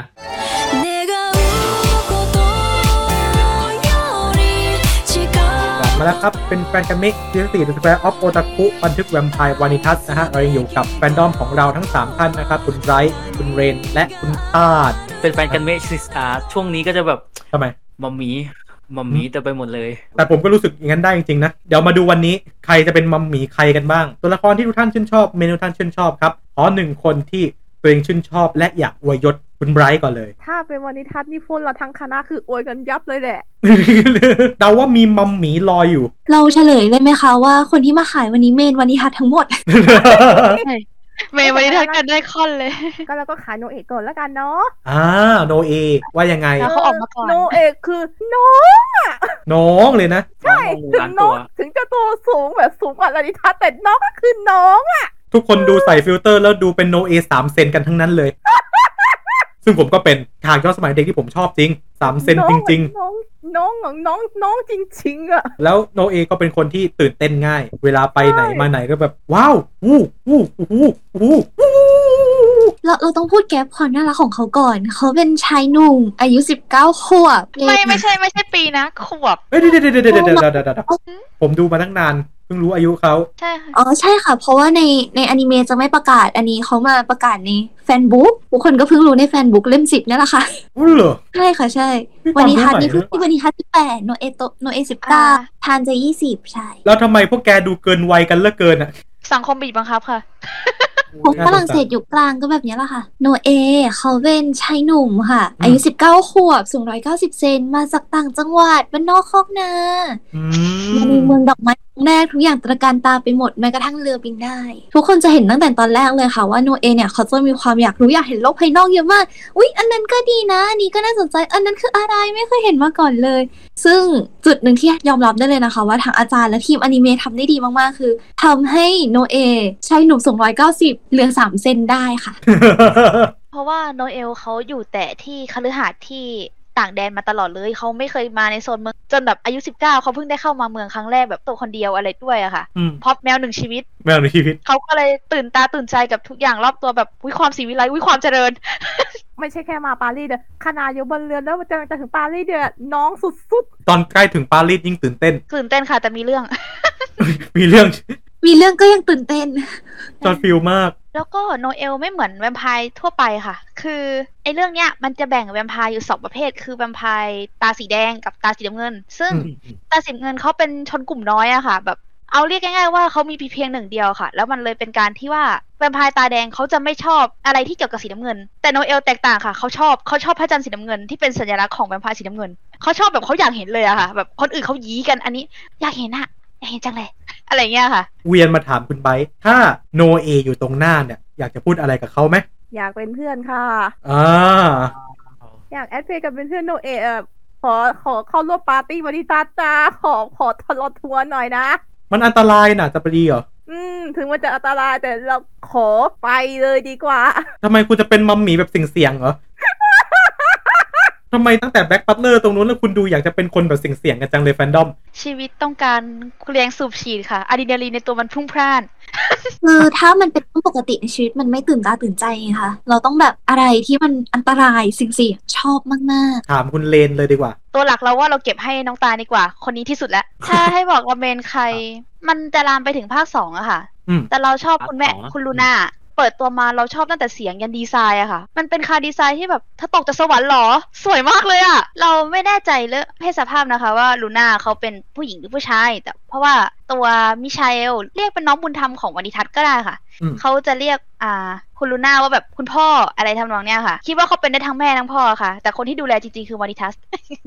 มาแล้วครับ เป็นแฟนกัามิกซีซั่นสี่ Square of Otaku บันทึกแวมไพร์วานิทัสนะฮะ เรายังอยู่กับแฟนดอมของเราทั้ง 3 ท่านนะครับ คุณไรท์คุณเรน และคุณตาลเป็นแฟนกันเมชิสตาช่วงนี้ก็จะแบบทำไมมอมมี่ มัมหมีแต่ไปหมดเลย แต่ผมก็รู้สึกอย่างนั้นได้จริงๆนะ เดี๋ยวมาดูวันนี้ใครจะเป็นมัมหมีใครกันบ้าง ตัวละครที่ทุกท่านชื่นชอบ เมนูท่านชื่นชอบครับขอหนึ่งคนที่ตัวเองชื่นชอบ และอยากอวยยศคุณไบรท์ก่อนเลย ถ้าเป็นวันนิทัศน์นี่พวกเราทั้งคณะคืออวยกันยับเลยแหละ เดาว่ามีมัมหมีรออยู่ เราเฉลยเลยไหมคะว่าคนที่มาขายวันนี้เมนวันนิทัศน์ทั้งหมด เมย์วันนี้ทักกันได้ค่อนเลย ก็เราก็ขายโนเอะก่อนแล้วกันเนาะอ่าโนเอว่ายังไงแล้วเขาออกมาก่อนโนเอะคือน้องอะน้องเลยนะ ใช่ถึงน้องถึงจะตัวสูงแบบสูงกว่าลานิทัศน์แต่น้องก็คือน้องอะ ทุกคนดูใส่ฟิลเตอร์แล้วดูเป็นโนเอสามเซนกันทั้งนั้นเลย ซึ่งผมก็เป็นฉากย้อนสมัยเด็กที่ผมชอบจริงสามเซนจริง ๆ น้องน้องน้องน้องจริง ๆอะแล้วโนเอก็เป็นคนที่ตื่นเต้นง่าย เวลาไปไหนมาไหนก็แบบ ว้าววู้วู้วู้วู้วู้เราเราต้องพูดแก๊ปความน่ารักของเขาก่อน เขาเป็นชายหนุ่มอายุ 19 ขวบไม่ไม่ใช่ไม่ใช่ปีนะ ขวบเอ้ยเดี๋ยวเดี๋ยวเดี๋ยวเดี๋ยวเดี๋ยวเดี๋ยวเดี๋ยวผมดูมาตั้งนาน เพิ่งรู้อายุเขาใช่ค่ะอ๋อใช่ค่ะ เพราะว่าในในอนิเมะจะไม่ประกาศอันนี้เขามาประกาศในแฟนบุ๊กทุกคนก็เพิ่งรู้ในแฟนบุ๊กเล่มสิบนี่แหละค่ะอุ้ยเหรอใช่ค่ะใช่มีควัวามนนี้ทัศน์รู้นี่ใหม่เพิ่งด้วยวันนี้ทัศน์ที่แปดโนเอโตโนเอสิบเก้าทานจะยี่สิบใช่ แล้วทำไมพวกแกดูเกินวัยกันเหลือเกินอะ สังคมบีบบังคับค่ะผมฝรั่งเศสอยู่กลางก็แบบนี้แหละค่ะ โนเอเขาเป็นชายหนุ่มค่ะ อายุ 19 ขวบ สูง 190 เซน มาจากต่างจังหวัดบ้านนอกคอกนาอืในมเมืองดอกไม้ แรกทุกอย่างตระการตาไปหมดแม้กระทั่งเรือบินได้ ทุกคนจะเห็นตั้งแต่ตอนแรกเลยค่ะว่าโนเอเนี่ยเขาจะมีความอยากรู้อยากเห็นโลกภายนอกเยอะมากอุ๊ย อันนั้นก็ดีนะอันนี้ก็น่าสนใจอันนั้นคืออะไรไม่เคยเห็นมาก่อนเลย ซึ่งจุดหนึ่งที่ยอมรับได้เลยนะคะ ว่าทางอาจารย์และทีมอนิเมะทำได้ดีมากๆ คือทำให้โนเอใชายหนุ่มสูง190เหลือ3เซนได้ค่ะ เพราะว่าโนเอลเขาอยู่แต่ที่คฤหาสน์ที่ ต่างแดนมาตลอดเลยเขาไม่เคยมาในโซนเมืองจนแบบอายุ19เขาเพิ่งได้เข้ามาเมืองครั้งแรกแบบตัวคนเดียวอะไรด้วยอะค่ะอืมเพราะแมวหนึ่งชีวิต แมวในชีวิตเขาก็เลยตื่นตาตื่นใจกับทุกอย่างรอบตัวแบบวิความสีวิไลวิความเจริญ ไม่ใช่แค่มาปารีสเด้อขนาดอยู่บนเรือแล้วจะจะถึงปารีสเด้อน้องสุดตอนใกล้ถึงปารีสยิ่งตื่นเต้น ตื่นเต้นค่ะแต่มีเรื่อง มีเรื่องมีเรื่องก็ยังตื่นเต้น joyful มาก แล้วก็โนเอไม่เหมือนแวมไพร์ทั่วไปค่ะ คือไอ้เรื่องเนี้ยมันจะแบ่งแวมไพร์อยู่สองประเภท คือแวมไพร์ตาสีแดงกับตาสีน้ำเงิน ซึ่งอืมตาสีน้ำเงินเขาเป็นชนกลุ่มน้อยอะค่ะ แบบเอาเรียกง่ายๆว่าเขามีเพียงหนึ่งเดียวค่ะ แล้วมันเลยเป็นการที่ว่าแวมไพร์ตาแดงเขาจะไม่ชอบอะไรที่เกี่ยวกับสีน้ำเงิน แต่โนเอแตกต่างค่ะเขาชอบเขาชอบพระจันทร์สีน้ำเงินที่เป็นสัญลักษณ์ของแวมไพร์สีน้ำเงินเขาชอบแบบเขาอยากเห็นเลยอะค่ะ แบบคนอื่นเขายี้กันอันนี้ อยากเห็นอะอยากเห็นจังเลย อะไรเงี้ยค่ะ เวียนมาถามคุณไบร์ทถ้าโนเออยู่ตรงหน้าเนี่ย อยากจะพูดอะไรกับเขาไหมๆอยากเป็นเพื่อนค่ะอ่าอยาก add เพย์กับเป็นเพื่อนโนเอะเอ่อขอขอเข้าร่วมปาร์ตี้บริษัทจ้าขอขอทะเลาะทัวร์หน่อยนะ มันอันตรายน่ะจะไปดีเหรออืม ถึงมันจะอันตรายแต่เราขอไปเลยดีกว่าทำไมคุณจะเป็นมัมหมีแบบเสี่ยงๆเหรอ ทำไมตั้งแต่ Black Butler ตรงนู้นแล้วคุณดูอยากจะเป็นคนแบบเสี่ยงๆกันจังเลยแฟนดอม ชีวิตต้องการแรงสูบฉีดค่ะอะดรีนาลีนในตัวมันพรุ่งพล่าน คือถ้ามันเป็นเรื่องปกติในชีวิตมันไม่ตื่นตาตื่นใจไงคะเราต้องแบบอะไรที่มันอันตรายสิ่งเสี่ยงชอบมากถามคุณเลนเลยดีกว่า ตัวหลักเราว่าเราเก็บให้น้องตาลดีกว่า คนนี้ที่สุดแล้ว ถ้าให้บอกว่า main ใคร มันจะลามไปถึงภาคสองอะค่ะ อืม แต่เราชอบคุณแม่ภาคสองนะ คุณลูน่า เปิดตัวมาเราชอบตั้งแต่เสียงยันดีไซน์อะค่ะ มันเป็น char design ที่แบบถ้าตกจากสวรรค์เหรอ สวยมากเลยอะเราไม่แน่ใจเรื่องเพศสภาพนะคะว่าลูน่าเขาเป็นผู้หญิงหรือผู้ชาย แต่เพราะว่าตัวมิชาเอลเรียกเป็นน้องบุญธรรมของวานิทัศน์ก็ได้ค่ะอืมเขาจะเรียกอ่าคุณลูน่าว่าแบบคุณพ่ออะไรทำนองเนี้ยค่ะ คิดว่าเขาเป็นได้ทั้งแม่ทั้งพ่อค่ะ แต่คนที่ดูแลจริงๆคือวานิทัส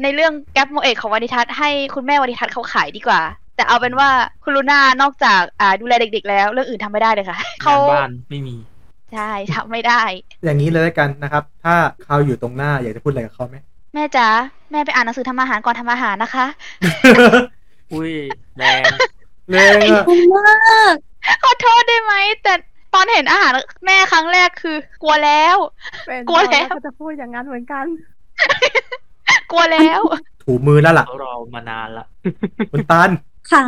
ในเรื่องแกปโมเอกของวานิทัศน์ให้คุณแม่วานิทัศน์เขาขายดีกว่า แต่เอาเป็นว่าคุณลูน่านอกจากอ่าดูแลเด็กๆ แล้วเรื่องอื่นทำไม่ได้เลยค่ะเขางานบ้านไม่มีใช่ทำไม่ได้ อย่างนี้เลยแล้วกันนะครับ ถ้าเขาอยู่ตรงหน้าอยากจะพูดอะไรกับเขาไหมแม่จ๋าแม่ไปอ่านหนังสือทำอาหารก่อนทำอาหารนะคะ อุ้ยแรงเลงอะๆคุณมากขอโทษได้ไหมแต่ตอนเห็นอาหารแม่ครั้งแรกคือ กลัวแล้วเป็นกลัวแล้วเขาจะพูดอย่างนั้นเหมือนกัน กลัวแล้ว ถูมือแล้วล่ะเขารอมานานละคุณตาลค่ะ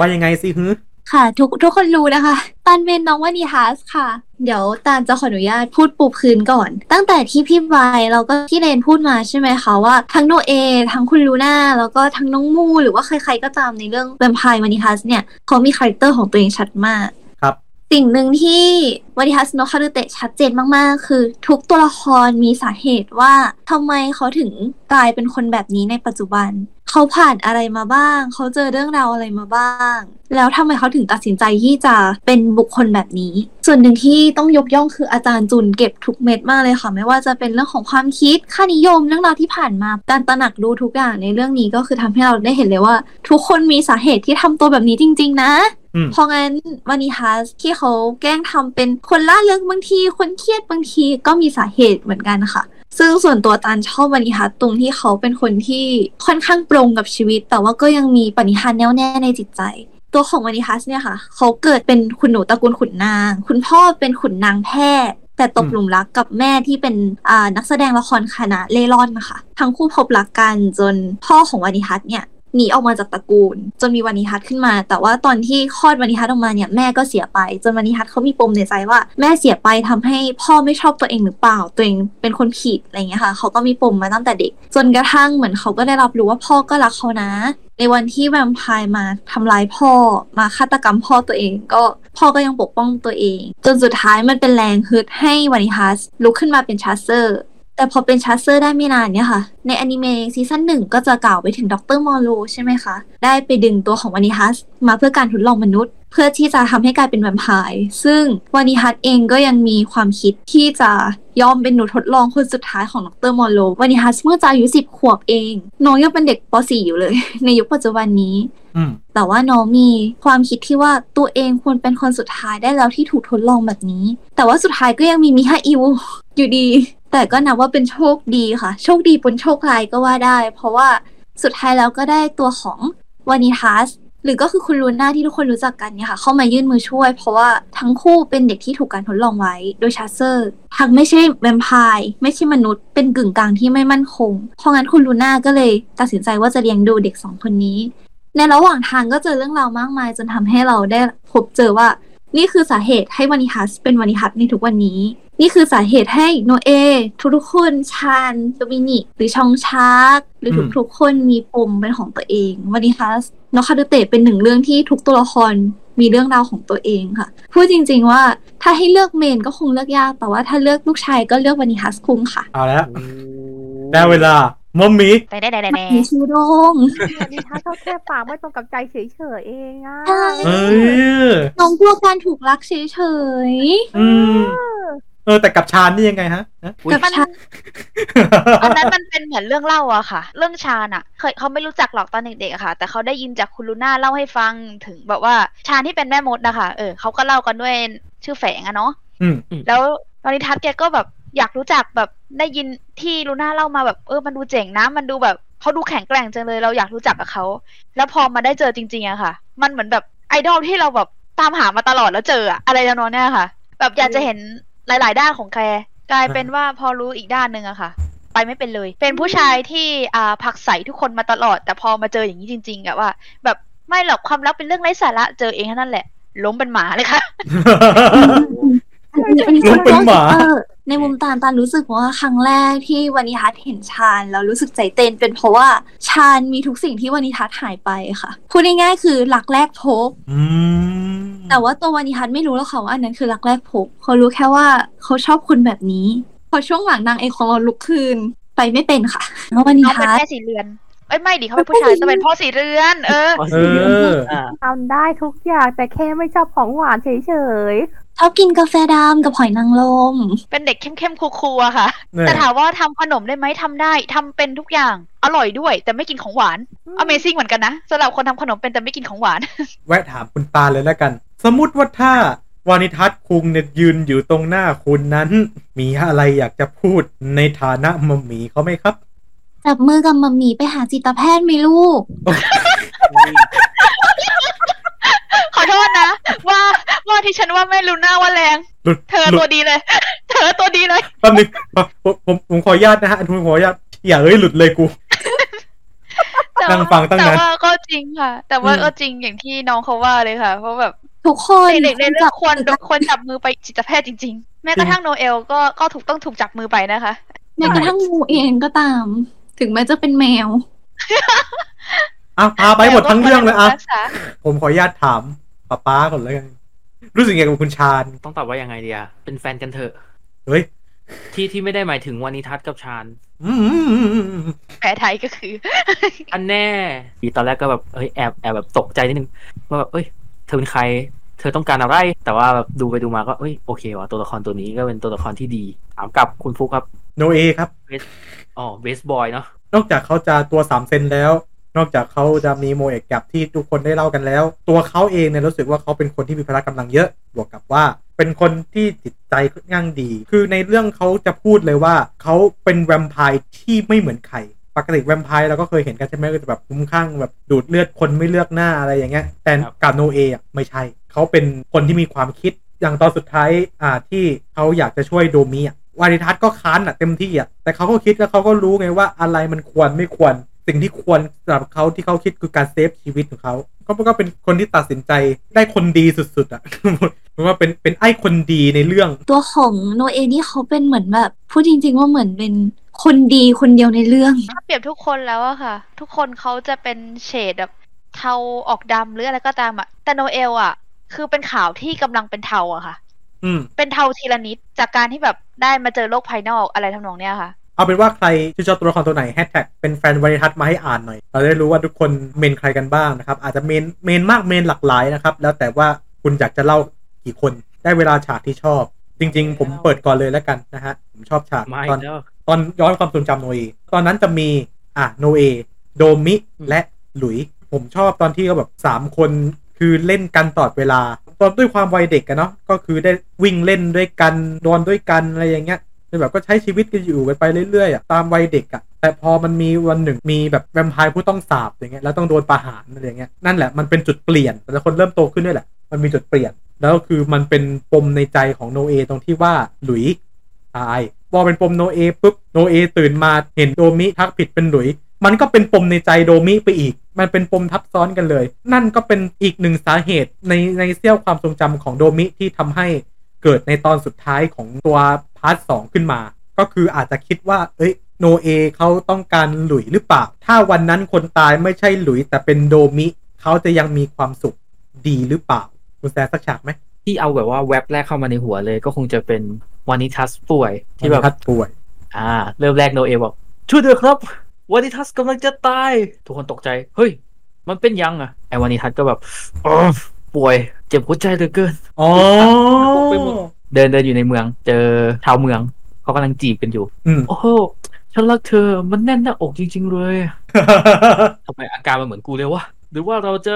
ว่ายังไงสิฮึค่ะ ทุกทุกคนรู้นะคะตาลเป็นน้องวานิทัสค่ะ เดี๋ยวตาลจะขออนุญาตพูดปูพื้นก่อน ตั้งแต่ที่พี่วายแล้วก็พี่เลนพูดมาใช่ไหมคะว่าทั้งโนเอ ทั้งคุณลูน่าแล้วก็ทั้งน้องมูหรือว่าใครๆก็ตามในเรื่องแวมไพร์วานิทัสเนี่ยเขามี character ของตัวเองชัดมากครับ สิ่งหนึ่งที่วานิทัสโนคารุเตะชัดเจนมากๆ คือ ทุกตัวละครมีสาเหตุว่าทำไมเขาถึงกลายเป็นคนแบบนี้ในปัจจุบัน เขาผ่านอะไรมาบ้าง เขาเจอเรื่องราวอะไรมาบ้าง แล้วทำไมเขาถึงตัดสินใจที่จะเป็นบุคคลแบบนี้ ส่วนหนึ่งที่ต้องยกย่องคืออาจารย์จุนเก็บทุกเม็ดมากเลยค่ะ ไม่ว่าจะเป็นเรื่องของความคิด ค่านิยมเรื่องราวที่ผ่านมาการตระหนักรู้ทุกอย่างในเรื่องนี้ก็คือทำให้เราได้เห็นเลยว่า ทุกคนมีสาเหตุที่ทำตัวแบบนี้จริง ๆ นะ เพราะงั้นวานิทัสที่เขาแกล้งทำเป็นคนล่าเริงบางที คนเครียดบางทีก็มีสาเหตุเหมือนกันค่ะ ซึ่งส่วนตัวตานชอบวานิทัสตรงที่เขาเป็นคนที่ค่อนข้างปรงกับชีวิต แต่ว่าก็ยังมีปณิธานแน่วแน่ในจิตใจตัวของวานิทัสเนี่ยค่ะ เขาเกิดเป็นคุณหนูตระกูลขุนนาง คุณพ่อเป็นขุนนางแพทย์ แต่ตกหลุมรักกับแม่ที่เป็นนักแสดงละครคณะเล่ร่อนนะคะ ทั้งคู่พบรักกันจนพ่อของวานิทัศเนี่ย หนีออกมาจากตระกูล จนมีวานิทัศน์ขึ้นมา แต่ว่าตอนที่คลอดวานิทัศน์ออกมาเนี่ยแม่ก็เสียไป จนวานิทัศน์เขามีปมในใจว่า แม่เสียไปทำให้พ่อไม่ชอบตัวเองหรือเปล่า ตัวเองเป็นคนผิดอะไรเงี้ยค่ะเขาก็มีปมมาตั้งแต่เด็ก จนกระทั่งเหมือนเขาก็ได้รับรู้ว่าพ่อก็รักเขานะ ในวันที่แวมไพร์มาทำร้ายพ่อมาฆาตกรรมพ่อตัวเองก็พ่อก็ยังปกป้องตัวเอง จนสุดท้ายมันเป็นแรงฮึดให้วานิทัสลุกขึ้นมาเป็นชาร์เซอร์ แต่พอเป็น chasseur ได้ไม่นานเนี่ยค่ะ ในอนิเมะ season หนึ่งก็จะกล่าวไปถึงดรมอร์โลใช่ไหมคะ ได้ไปดึงตัวของวานิทัสมาเพื่อการทดลองมนุษย์ เพื่อที่จะทำให้กลายเป็นแวมไพร์ซึ่งวานิทัสเองก็ยังมีความคิดที่จะยอมเป็นหนูทดลองคนสุดท้ายของดรมอร์โลวานิทัสเมื่อจะอายุสิบขวบเอง น้องยังเป็นเด็กป .4 อยู่เลย ในยุคปัจจุบันนี้อืมแต่ว่าน้องมีความคิดที่ว่าตัวเองควรเป็นคนสุดท้ายได้แล้วที่ถูกทดลองแบบนี้ แต่ว่าสุดท้ายก็ยังมีมิคาอิลอยู่ดี แต่ก็นับว่าเป็นโชคดีค่ะ โชคดีบนโชคร้ายก็ว่าได้ เพราะว่าสุดท้ายแล้วก็ได้ตัวของวานิทัสหรือก็คือคุณลูน่าที่ทุกคนรู้จักกันเนี่ยค่ะ เข้ามายื่นมือช่วย เพราะว่าทั้งคู่เป็นเด็กที่ถูกการทดลองไว้ โดย chasseur ทั้งไม่ใช่แวมไพร์ไม่ใช่มนุษย์เป็นกึ่งกลางที่ไม่มั่นคง เพราะงั้นคุณลูน่าก็เลยตัดสินใจว่าจะเลี้ยงดูเด็กสองคนนี้ ในระหว่างทางก็เจอเรื่องราวมากมาย จนทำให้เราได้พบเจอว่า นี่คือสาเหตุให้วานิฮัสเป็นวานิฮัสในทุกวันนี้ นี่คือสาเหตุให้โนเอ ทุกๆคนชาญโดมินิกหรือชองชาร์กหรืออืมทุกๆคนมีปมเป็นของตัวเองวานิฮัสโนคาดูเตะเป็นหนึ่งเรื่องที่ทุกตัวละครมีเรื่องราวของตัวเองค่ะ พูดจริง ๆว่าถ้าให้เลือกเมนก็คงเลือกยาก แต่ว่าถ้าเลือกลูกชายก็เลือกวานิฮัสคุงค่ะ เอาแล้วได้เวลามัมมี่แต่ได้ได้ได้มีชื่อโรงวานิทัศน์เขาแค่ปากไม่ตรงกับใจเฉยๆเองอะใช่เอ้ยน้องกลัวการถูกรักเฉยอืม เออแต่กับชาญนี่ยังไงฮะฮะๆกับมันชาอันนั้นมันเป็นเหมือนเรื่องเล่าอะค่ะ เรื่องชาญอะเคยเขาไม่รู้จักหรอกตอนเด็กๆอะค่ะ แต่เขาได้ยินจากคุณลูน่าเล่าให้ฟังถึงแบบว่าชาญที่เป็นแม่มดนะคะเออเขาก็เล่ากันด้วยชื่อแฝงอะเนาะอืมแล้วตอนนี้ทัศน์แกก็แบบอยากรู้จักแบบได้ยินที่ลูน่าเล่ามาแบบเออมันดูเจ๋งนะมันดูแบบเขาดูแข็งแกร่งจังเลยเราอยากรู้จักกับเขาแล้วพอมาได้เจอจริงๆอะค่ะ มันเหมือนแบบไอดอลที่เราแบบตามหามาตลอดแล้วเจออะอะไรทำนองเนี้ยค่ะ แบบอยากจะเห็น หลาย ๆ ด้านของแคร์กลายเป็นว่าพอรู้อีกด้านหนึ่งอะค่ะ ไปไม่เป็นเลย เป็นผู้ชายที่อ่าผลักใสทุกคนมาตลอด แต่พอมาเจออย่างนี้จริง ๆอะว่า แบบไม่หรอกความรักเป็นเรื่องไร้สาระเจอเองเท่านั้นแหละ ล้มเป็นหมาเลยค่ะอันนี้อันนี้รู้เป็นหมาเออในมุมตาลตาลรู้สึกว่าครั้งแรกที่วานิทัศน์เห็นชาญแล้วรู้สึกใจเต้นเป็นเพราะว่าชาญมีทุกสิ่งที่วานิทัศน์หายไปค่ะพูดง่ายๆคือหลักแรกพบอืม แต่ว่าตัววานิทัศน์ไม่รู้แล้วค่ะว่าอันนั้นคือรักแรกพบเขารู้แค่ว่าเขาชอบคุณแบบนี้ พอช่วงหลังนางเอกของเราลุกคืนไปไม่เป็นค่ะแล้ววานิน้องเป็นทัศน์แม่สีเรือนเอ้ยไม่ดิเขาเป็นผู้ชายจะเป็นพ่อสีเรือน เออเออทำได้ทุกอย่างแต่แค่ไม่ชอบของหวานเฉยชอบกินกาแฟดำกับหอยนางรมเป็นเด็กเข้มๆคูลๆอะค่ะเนี่ยแต่ถามว่าทำขนมได้ไหมทำได้ทำเป็นทุกอย่างอร่อยด้วย แต่ไม่กินของหวาน Amazing เหมือนกันนะสำหรับคนทำขนมเป็นแต่ไม่กินของหวาน แวะถามคุณตาเลยแล้วกัน สมมติว่าถ้าวานิทัศน์คุงเนี่ยยืนอยู่ตรงหน้าคุณนั้น มีอะไรอยากจะพูดในฐานะมัมหมีเขาไหมครับ จับมือกับมัมมี่ไปหาจิตแพทย์ไหมลูก ขอโทษนะ ว่าว่าที่ฉันว่าแม่ลูน่าว่าแรง หลุดเธอหลุตัวดดีเลย เธอตัวดีเลย แป๊บนึงผมผมผมขออนุญาตนะฮะผมขออนุญาตอย่าเอ้ยหลุดเลยกู แต่นั่งฟังตั้งแต่นานว่าก็จริงค่ะ แต่ว่าอืม ก็จริงอย่างที่น้องเขาว่าเลยค่ะ เพราะแบบ ทุกคนเด็กๆในเรื่องควรจับควรจับมือไปจิตแพทย์จริง ๆ แม้กระทั่งโนเอลก็ก็ถูกต้องถูกจับมือไปนะคะแม้กระทั่งงูเองก็ตาม ถึงแม้จะเป็นแมวอะพาไปหมดทั้งเรื่องเลยอะรักษาผมขออนุญาตถามป้าป้าก่อนแล้วกันรู้สึกยังไงกับคุณชาญต้องตอบว่ายังไงดีอะเป็นแฟนกันเถอะเฮ้ยที่ที่ไม่ได้หมายถึงวานิทัศน์กับชาญอืมแผลไทยก็คือ อันแน่ตอนแรกก็แบบเอ้ยแอบแอบแบบตกใจนิดนึงว่าแบบเอ้ยเธอเป็นใคร เธอต้องการอะไร แต่ว่าแบบดูไปดูมาก็เอ้ยโอเคว่ะตัวละครตัวนี้ก็เป็นตัวละครที่ดีถามกลับคุณฟุกครับโนเอครับอ๋อเบสบอยเนาะนอกจากเขาจะตัวสามเซนแล้ว นอกจากเขาจะมีโมเอกกับที่ทุกคนได้เล่ากันแล้ว ตัวเขาเองเนี่ยรู้สึกว่าเขาเป็นคนที่มีพละกำลังเยอะ บวกกับว่า เป็นคนที่จิตใจค่อนข้างดี คือในเรื่องเขาจะพูดเลยว่าเขาเป็นแวมไพร์ที่ไม่เหมือนใคร ปกติแวมไพร์เราก็เคยเห็นกันใช่ไหมก็จะแบบคุ้มข้างแบบดูดเลือดคนไม่เลือกหน้าอะไรอย่างเงี้ย แต่กับโนเอะไม่ใช่ เขาเป็นคนที่มีความคิดอย่างตอนสุดท้ายอ่าที่เขาอยากจะช่วยโดมิอะวาริทัศน์ก็ค้านอะเต็มที่อะแต่เขาก็คิดแล้วเขาก็รู้ไงว่าอะไรมันควรไม่ควร สิ่งที่ควรสำหรับเขาที่เขาคิดคือการเซฟชีวิตของเขาเขาก็เป็นคนที่ตัดสินใจได้คนดีสุดๆอะเพราะว่าเป็นเป็นไอ้คนดีในเรื่อง ตัวของโนเอนี่เขาเป็นเหมือนแบบพูดจริง ๆ ว่าเหมือนเป็น คนดีคนเดียวในเรื่อง ถ้าเปรียบทุกคนแล้วอะค่ะ ทุกคนเขาจะเป็นเฉดแบบเทาออกดำหรืออะไรก็ตามอะแต่โนเอลอะคือเป็นขาวที่กำลังเป็นเทาอะค่ะ อืม เป็นเทาทีละนิดจากการที่แบบได้มาเจอโลกภายนอกอะไรทำนองเนี้ยค่ะ เอาเป็นว่าใครที่ชอบตัวละครตัวไหนแฮชแท็กเป็นแฟนวาริทัศน์มาให้อ่านหน่อย เราได้รู้ว่าทุกคนเมนใครกันบ้างนะครับ อาจจะเมนเมนมากเมนหลากหลายนะครับ แล้วแต่ว่าคุณอยากจะเล่ากี่คนได้เวลาฉากที่ชอบ จริง ๆ ผมเปิดก่อนเลยแล้วกันนะฮะผมชอบฉากมาอีตอน กแล้ว ตอนย้อนความทรงจำโนเอตอนนั้นจะมีอะโนเอโดมิและหลุย ผมชอบตอนที่เขาแบบสามคนคือเล่นกันตลอดเวลาตอนด้วยความวัยเด็กกันเนาะก็คือได้วิ่งเล่นด้วยกันนอนด้วยกันอะไรอย่างเงี้ยคือแบบก็ใช้ชีวิตกันอยู่กันไปเรื่อยๆอะตามวัยเด็กอะแต่พอมันมีวันหนึ่งมีแบบแวมไพร์ผู้ต้องสาบอย่างเงี้ยแล้วต้องโดนประหารอะไรอย่างเงี้ยนั่นแหละมันเป็นจุดเปลี่ยนแต่ละคนเริ่มโตขึ้นด้วยแหละ มันมีจุดเปลี่ยน แล้วคือมันเป็นปมในใจของโนเอตรงที่ว่าหลุยตาย พอเป็นปมโนเอปุ๊บโนเอตื่นมาเห็นโดมิทักผิดเป็นหลุย มันก็เป็นปมในใจโดมิไปอีก มันเป็นปมทับซ้อนกันเลย นั่นก็เป็นอีกหนึ่งสาเหตุในในเสี้ยวความทรงจำของโดมิที่ทำให้เกิดในตอนสุดท้ายของตัว part สองขึ้นมา ก็คืออาจจะคิดว่า เอ้ยโนเอเขาต้องการหลุยหรือเปล่า ถ้าวันนั้นคนตายไม่ใช่หลุยแต่เป็นโดมิเขาจะยังมีความสุขดีหรือเปล่า คุณแซสักฉากไหมที่เอาแบบว่าแว็บแรกเข้ามาในหัวเลยก็คงจะเป็น วานิทัสป่วย ที่แบบทัดป่วย อ่า เริ่มแรกโนเอบอกช่วยด้วยครับวานิทัสกำลังจะตาย ทุกคนตกใจ เฮ้ย มันเป็นยังอะไอวานิทัสก็แบบอ๋อป่วย เจ็บหัวใจเหลือเกินอ๋อไปหมดเดินเดินอยู่ในเมือง เจอชาวเมืองเขากำลังจีบกันอยู่อืมโอ้โหฉันรักเธอ มันแน่นหน้าอกจริง ๆ เลยทำไมอาการมันเหมือนกูเลยวะหรือว่าเราจะ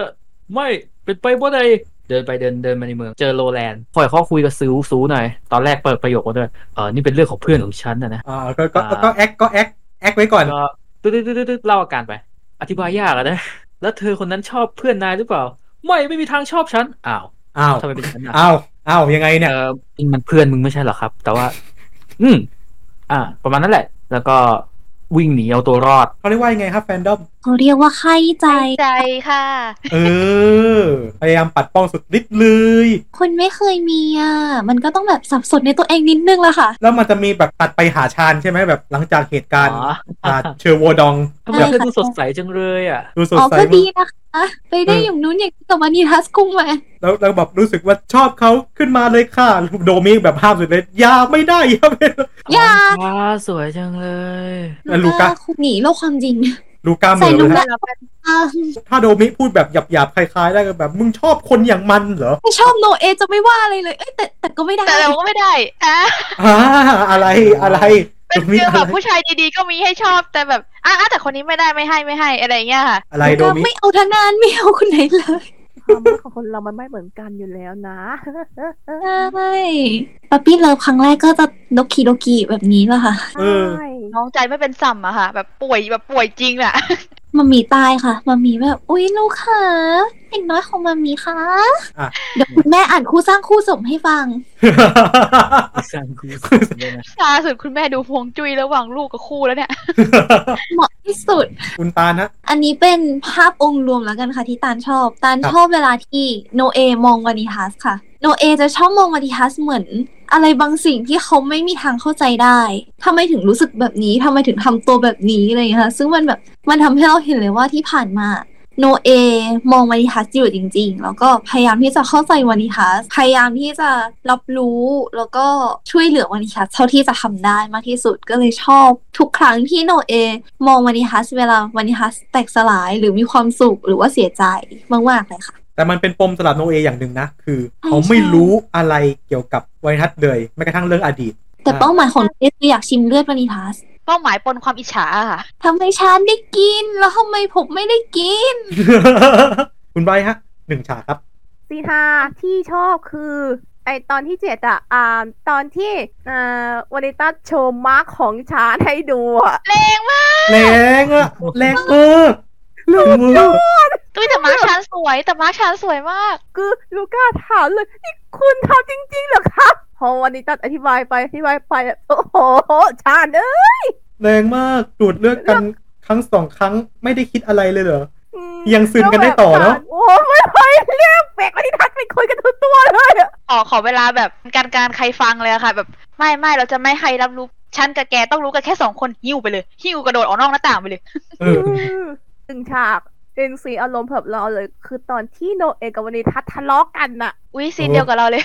ไม่เป็นไปบ่ได้ เดินไปเดินเดินมาในเมือง เจอโรแลนด์ปล่อยเขาคุยกับซูซูหน่อย ตอนแรกเปิดประโยคมาด้วยเออนี่เป็นเรื่องของเพื่อนของฉันนะนะอ่าก็ก็ก็ก็แอคก็แอคแอคไว้ก่อนก็ตึ๊ดตึ๊ดตึ๊ดตึ๊ดเล่าอาการไป อธิบายยากอะนะ แล้วเธอคนนั้นชอบเพื่อนนายหรือเปล่า ไม่ไม่มีทางชอบฉันอ้าวอ้าวทำไมเป็นฉันอะอ้าวอ้าวยังไงเนี่ยเออมันเพื่อนมึงไม่ใช่เหรอครับ แต่ว่า อืมอ่า ประมาณนั้นแหละ แล้วก็ วิ่งหนีเอาตัวรอด เขาเรียกว่ายังไงครับแฟนดอมเขาเรียกว่าไข้ใจ ใจค่ะ เออ พยายามปัดป้องสุดฤทธิ์เลย คนไม่เคยมีอะ มันก็ต้องแบบสับสนในตัวเองนิดนึงละค่ะ แล้วมันจะมีแบบตัดไปหาชาญใช่ไหมแบบหลังจากเหตุการณ์อ๋ออ่าเชอร์โวดองทำไมแบบเธอดูสดใสจังเลยอะดูสดอ๋อใสก็มาดีกนะคะไปได้อย่างนู้นอย่างนี้กับวานิทัสกุ้งมาแล้วแล้วแบบรู้สึกว่าชอบเขาขึ้นมาเลยค่ะโดมิแบบห้ามสุดเลยอยาไม่ได้อย่าไม่ได้อย่าว้าสวยจังเลยแล้วลูก้าคุณหนีโลกความจริงลูก้าเหมืใส่อนลูเลยก้านะอ่าถ้าโดมิพูดแบบหยาบๆคล้ายๆได้ก็แบบ มึงชอบคนอย่างมันเหรอ ไม่ชอบโนเอจะไม่ว่าอะไรเลยเอ้ยแต่แต่ก็ไม่ได้ แต่เราก็ไม่ได้อะอ่าอะไรอะไรเป็นโดมิเรื่องอะแบไรบผู้ชายดีๆก็มีให้ชอบแต่แบบ อะอะแต่คนนี้ไม่ได้ไม่ให้ไม่ให้อะไรอย่างเงี้ยค่ะ อะไรโดก็มิไม่เอาทางงานไม่เอาคนไหนเลยความรักของคนเรามันไม่เหมือนกันอยู่แล้วนะใช่ปั๊ปปี้เลิฟครั้งแรกก็จะโดกิโดกิแบบนี้แหละค่ะเออใช่น้องใจไม่เป็นสัมอะค่ะ แบบป่วยแบบป่วยจริงอะ มามีตายค่ะมามีแบบ อุ๊ยลูกค่ะเด็กน้อยของมามีค่ะอะ เดี๋ยวคุณแม่อ่านคู่สร้างคู่สมให้ฟัง สร้างคู่สมเลยนะล่าสุดคุณแม่ดูพวงจุ้ยระหว่างลูกกับคู่แล้วเนี่ย เหมาะที่สุด คุณตานะ อันนี้เป็นภาพองค์รวมแล้วกันค่ะที่ตาลชอบตาลครับชอบเวลาที่โนเอมองวานิทัสค่ะ โนเอจะชอบมองวานิทัสเหมือน อะไรบางสิ่งที่เขาไม่มีทางเข้าใจได้ทำไมถึงรู้สึกแบบนี้ทำไมถึงทำตัวแบบนี้อะไรอย่างเงี้ยค่ะซึ่งมันแบบมันทำให้เราเห็นเลยว่าที่ผ่านมาโนเอมองวานิทัสอยู่จริง ๆ แล้วก็พยายามที่จะเข้าใจวานิทัสพยายามที่จะรับรู้แล้วก็ช่วยเหลือวานิทัสเท่าที่จะทำได้มากที่สุดก็เลยชอบ ทุกครั้งที่โนเอมองวานิทัสเวลาวานิทัสแตกสลายหรือมีความสุขหรือว่าเสียใจมากๆเลยค่ะ แต่มันเป็นปมสำหรับโนเออย่างหนึ่งนะ คือใช่เขาไม่ใช่รู้อะไรเกี่ยวกับวานิทัสเลยแม้กระทั่งเรื่องอดีต แต่เป้าหมายของเอคืออยากชิมเลือดวานิทัสเป้าหมายปนความอิจฉาอะค่ะทำไมฉันได้กิน แล้วทำไมผมไม่ได้กิน คุณไบร์ทฮะหนึ่งฉากครับซีฮาที่ชอบคือไอตอนที่เจ็ดอะอ่าตอนที่อ่าวานิต้าโชว์ mark ของฌานให้ดูอะแรงมากแรงอะแรงมากแรงมาก ตุ้ยแต่มาร์คชานสวย แต่มาร์คชานสวยมาก คือลูก้าถามเลยนี่คุณทำจริงๆเหรอครับพอวานิต้าอธิบายไปอธิบายไปอะโอ้โหชานเอ้ยแรงมากดูดเลือดกันครั้งสองครั้งไม่ได้คิดอะไรเลยเหรออืมยังซึมกันได้ต่อเนอะโอ้ไม่ไหวเรียกเบกวานิทัศน์ไปคุยกันทุกตัวเลยอะขอขอเวลาแบบการการใครฟังเลยอะค่ะ แบบไม่ไม่เราจะไม่ให้รับรู้ฉันกับแกต้องรู้กันแค่สองคนหิ้วไปเลยหิ้วกระโดดออกนอกหน้าต่างไปเลยเออตึงฉาก เป็นซีนอารมณ์แบบเราเลย คือตอนที่โนเอะกับวานิทัศน์ทะเลาะกันน่ะ อุ้ยซีนเดียวกับเราเลย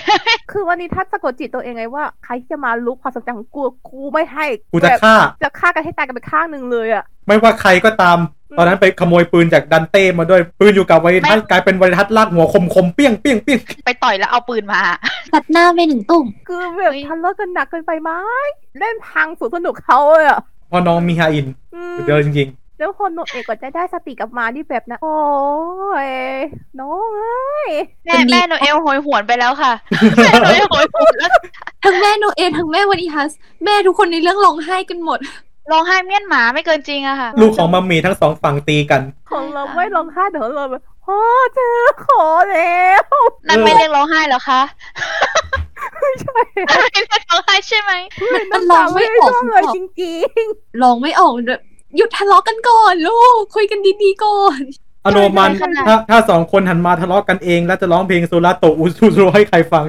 คือวานิทัศน์สะกดจิตตัวเองไงว่าใครที่จะมาลุกความสนใจของกูกูไม่ให้กูจะฆ่าจะฆ่ากันให้ตายกันไปข้างหนึ่งเลยอะไม่ว่าใครก็ตาม ตอนนั้นไปขโมยปืนจากดันเต้มาด้วยปืนอยู่กับไวทัศน์กลายเป็นไวทัศน์ลากหัวคมคมๆเปี้ยงเปี้ยงเปี้ยงไปต่อยแล้วเอาปืนมาตัดหน้าไปหนึ่งตุ่มคือแบบเฮ้ยทะเลาะกันหนักเกินไปไหมเล่นพังสุดสนุกเขาเลยอะพอน้องมีฮาอินอืมสุดยอดจริง แล้วพอโนเอะกว่าจะได้สติกลับมาที่แบบนะ โอ้ยน้องเอ้ยแม่แม่โนเอลโหยหวนไปแล้วค่ะแม่โนเอลโหยหวนแล้วทั้งแม่โนเอทั้งแม่วานิทัส แม่ทุกคนในเรื่องร้องไห้กันหมดร้องไห้เมียนหมาไม่เกินจริงอะค่ะๆลูกของมัมมี่ทั้งสองฝั่งตีกัน ของเราไม่ร้องไห้แต่ของเราแบบพ่อเจอขอแล้วนั่นไม่เรียกร้องไห้แล้วคะไม่ใช่นั่นไม่เรียกร้องไห้ใช่ไหมมันร้องไม่ออกน้ำตาไม่ร่วงเลยจริงร้องไม่ออกเลย หยุดทะเลาะกันก่อนลูก คุยกันดีๆก่อนอโนมันขนาดถ้าถ้าสองคนหันมาทะเลาะกันเอง แล้วจะร้องเพลงโซลาโตอุซูโรให้ใครฟัง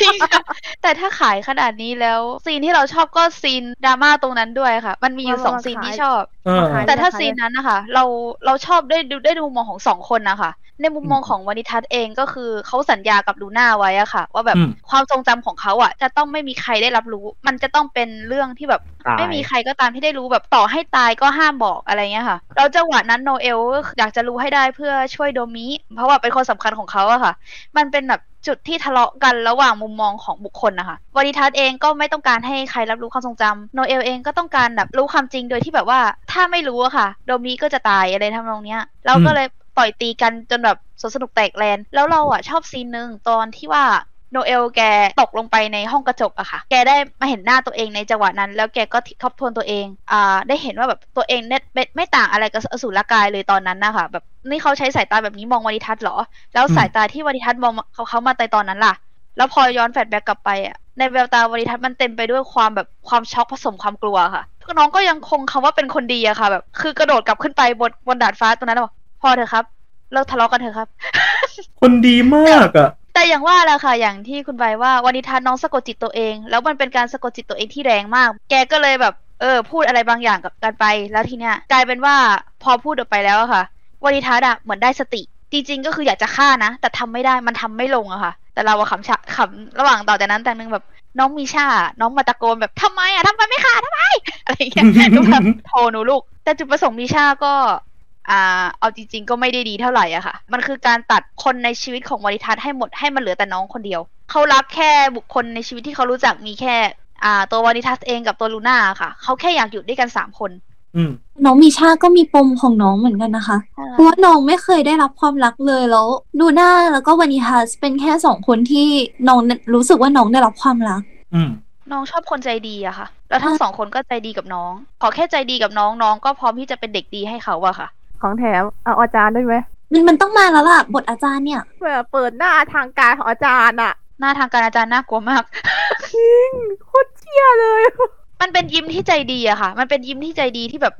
จริงค่ะแต่ถ้าขายขนาดนี้แล้วซีนที่เราชอบก็ซีนดราม่าตรงนั้นด้วยค่ะ มันมีอยู่สองซีนที่ชอบเออแต่ถ้าซีนนั้นนะคะเราเราชอบได้ดูได้ดูมุมมองของสองคนนะคะ ในมุมมองของวานิทัศน์เองก็คือเขาสัญญากับลูน่าไว้อะค่ะ ว่าแบบอืมความทรงจำของเขาอะจะต้องไม่มีใครได้รับรู้ มันจะต้องเป็นเรื่องที่แบบตายไม่มีใครก็ตามที่ได้รู้แบบต่อให้ตายก็ห้ามบอกอะไรเงี้ยค่ะแล้วจังหวะนั้นโนเอลก็อยากจะรู้ให้ได้เพื่อช่วยโดมิเพราะว่าเป็นคนสำคัญของเขาอะค่ะ มันเป็นแบบจุดที่ทะเลาะกันระหว่างมุมมองของบุคคลนะคะวานิทัศน์เองก็ไม่ต้องการให้ใครรับรู้ความทรงจำโนเอลเองก็ต้องการแบบรู้ความจริงโดยที่แบบว่าถ้าไม่รู้อะค่ะ โดมิก็จะตายอะไรทำนองเนี้ย เราก็เลย ปล่อยตีกันจนแบบสนสนุกแตกแลน แล้วเราอะชอบ scene หนึ่งตอนที่ว่าโนเอแกตกลงไปในห้องกระจกอะค่ะ แกได้มาเห็นหน้าตัวเองในจังหวะนั้น แล้วแกก็ทบทวนตัวเอง อ่า ได้เห็นว่าแบบตัวเองเนี่ยไม่ไม่ต่างอะไรกับอสูรกายเลยตอนนั้นนะคะแบบนี่เขาใช้สายตาแบบนี้มองวานิทัศน์เหรอ แล้วสายตาที่วานิทัศน์มองเขาเขามาในตอนนั้นล่ะ แล้วพอย้อน flashback กลับไปอะในแววตาวานิทัศน์มันเต็มไปด้วยความแบบความช็อกผสมความกลัวค่ะน้องก็ยังคงคำว่าเป็นคนดีอะค่ะแบบคือกระโดดกลับขึ้นไปบนบนดาดฟ้าตรงนั้นแล้วบอก พอเถอะครับ เลิกทะเลาะกันเถอะครับ คนดีมากอะ แต่อย่างว่าแหละค่ะ อย่างที่คุณใบว่าวานิทัศน์น้องสะกดจิตตัวเอง แล้วมันเป็นการสะกดจิตตัวเองที่แรงมาก แกก็เลยแบบ เออ พูดอะไรบางอย่างกับกันไป แล้วทีเนี้ยกลายเป็นว่าพอพูดออกไปแล้วอะค่ะวานิทัศน์อะเหมือนได้สติ จริง ๆ ก็คืออยากจะฆ่านะ แต่ทำไม่ได้มันทำไม่ลงอะค่ะ แต่เราอะขำฉะขำระหว่างต่อจากนั้นแต่หนึงแบบน้องมีชา น้องมาตะโกนแบบทำไมอะทำไมไม่ฆ่าทำไมอะไรอย่างเงี้ยหนูแบบโทรหนูลูก แต่จุดประสงค์มีชาก็ อ่าเอาจริง ๆ ก็ไม่ได้ดีเท่าไหร่อะค่ะ มันคือการตัดคนในชีวิตของวริทัศน์ให้หมดให้มันเหลือแต่น้องคนเดียว เขารักแค่บุคคลในชีวิตที่เขารู้จักมีแค่ อ่า ตัววริทัศน์เองกับตัวลูน่าค่ะ เขาแค่อยากอยู่ด้วยกันสามคน อืมน้องมีชาก็มีปมของน้องเหมือนกันนะคะ เพราะว่าน้องไม่เคยได้รับความรักเลยแล้วดูหน้าแล้วก็วานิทัสเป็นแค่สองคนที่น้องรู้สึกว่าน้องได้รับความรัก อืมน้องชอบคนใจดีอะค่ะ แล้วทั้งสองคนก็ใจดีกับน้อง ขอแค่ใจดีกับน้องน้องก็พร้อมที่จะเป็นเด็กดีให้เขาอะค่ะๆ ของแถมเอาอาจารย์ด้วยไหมมันมันต้องมาแล้วล่ะบทอาจารย์เนี่ยแบบเปิดหน้าทางการของอาจารย์อะหน้าทางการอาจารย์น่ากลัวมากจริงโคตรเชี่ยเลย มันเป็นยิ้มที่ใจดีอะค่ะ มันเป็นยิ้มที่ใจดีที่แบบ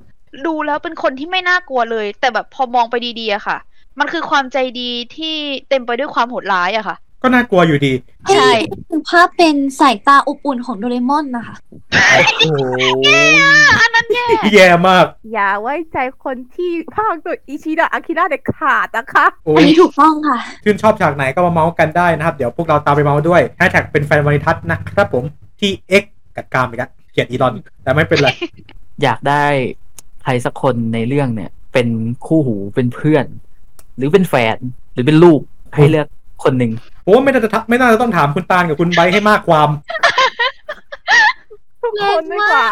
ดูแล้วเป็นคนที่ไม่น่ากลัวเลย แต่แบบพอมองไปดีๆอะค่ะ มันคือความใจดีที่เต็มไปด้วยความโหดร้ายอะค่ะ ก็น่ากลัวอยู่ดี ใช่ถึงภาพเป็นสายตาอบอุ่นของโดเรมอนนะคะ โอ้โหอันนั้นแย่แย่มาก อย่าไว้ใจคนที่ภาคโดยอิชิดะอากิระเด็ดขาดนะคะโอ้อันยนี้ถูกต้องค่ะ ชื่นชอบฉากไหนก็มาเมาส์กันได้นะครับ เดี๋ยวพวกเราตามไปเมาส์ด้วยแฮชแท็กเป็นแฟนวานิทัศน์นะครับผมที่ X กัดกามอีกแล้วเขียนอีลอน แต่ไม่เป็นไร อยากได้ใครสักคนในเรื่องเนี่ย เป็นคู่หูเป็นเพื่อน หรือเป็นแฟนหรือเป็นลูกให้เลือกคนหนึ่ง ผมว่าไม่น่าจะทไม่น่าจะต้องถามคุณตาลกับคุณไบร์ทให้มากความทุกคนดีกว่า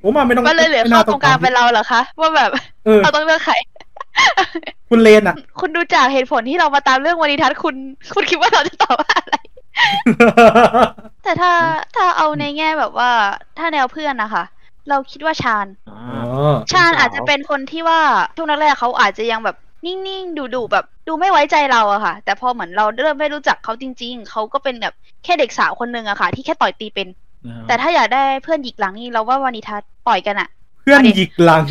โอ้มาไม่ต้องก็เลยเหลือไม่เข้าน่าตรงกลางเป็นเราเหรอคะว่าแบบเออเราต้องเลือกใครคุณเลนอะ คุณดูจากเหตุผลที่เรามาตามเรื่องวานิทัศน์คุณ คุณคิดว่าเราจะตอบว่าอะไร แต่ถ้าถ้าเอาในแง่แบบว่า ถ้าแนวเพื่อนนะคะเราคิดว่าชาญอ่าอ๋อชาญอาจจะเป็นคนที่ว่าช่วงแรกๆเขาอาจจะยังแบบ นิ่งๆดุๆแบบ ดูไม่ไว้ใจเราอะค่ะ แต่พอเหมือนเราเริ่มไม่รู้จักเขาจริง ๆ เขาก็เป็นแบบแค่เด็กสาวคนหนึ่งอะค่ะ ที่แค่ต่อยตีเป็น แต่ถ้าอยากได้เพื่อนหยิกหลังนี่เราว่าวานิทัศน์ต่อยกันอะเพื่อนหยิกหลัง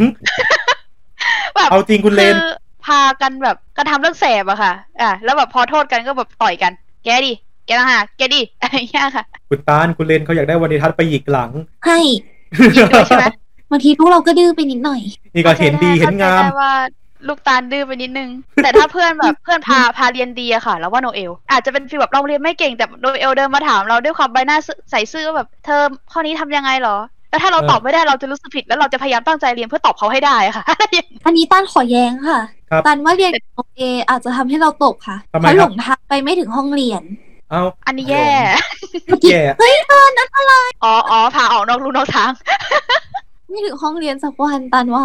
แบบเอาจริงคุณเลนอพากันแบบกระทำเรื่องแสบอะค่ะ อะแล้วแบบพอโทษกันก็แบบต่อยกัน แกดิแกนะฮะแกดิอะไรอย่างเงี้ยค่ะ คุณตาลคุณเลนเขาอยากได้วันนิทัศน์ไปหยิกหลังให้ยิงด้วยใช่ไหมบางทีพวกเราก็ดื้อไปนิดหน่อย นี่ก็เห็นดีเห็นงามข้ใจได้ว่า ลูกตาลดื้อไปนิดนึง แต่ถ้าเพื่อนแบบเพื่อนพาพาเรียนดีอะค่ะ แล้วว่าโนเอล อาจจะเป็นฟีลแบบเราเรียนไม่เก่งแต่โนเอลเดินมาถามเราด้วยความใบหน้าซื่อใส่ซื่อว่าแบบเธอข้อนี้ทำยังไงเหรอ แล้วถ้าเราเออตอบไม่ได้เราจะรู้สึกผิดแล้วเราจะพยายามตั้งใจเรียนเพื่อตอบเขาให้ได้อะค่ะ อันนี้ต้านขอแย้งค่ะครับตันว่าเรียนโอเออาจจะทำให้เราตกค่ะทำไมเพราะคหรัลบงทางไปไม่ถึงห้องเรียนเอาอันนี้แย่เมื่อกี้แย่เฮ้ยเธอนั้นอะไรอ๋ออ๋อพาออกนอกลู่นอกทางไม่ถึงห้องเรียนสักวันตันว่า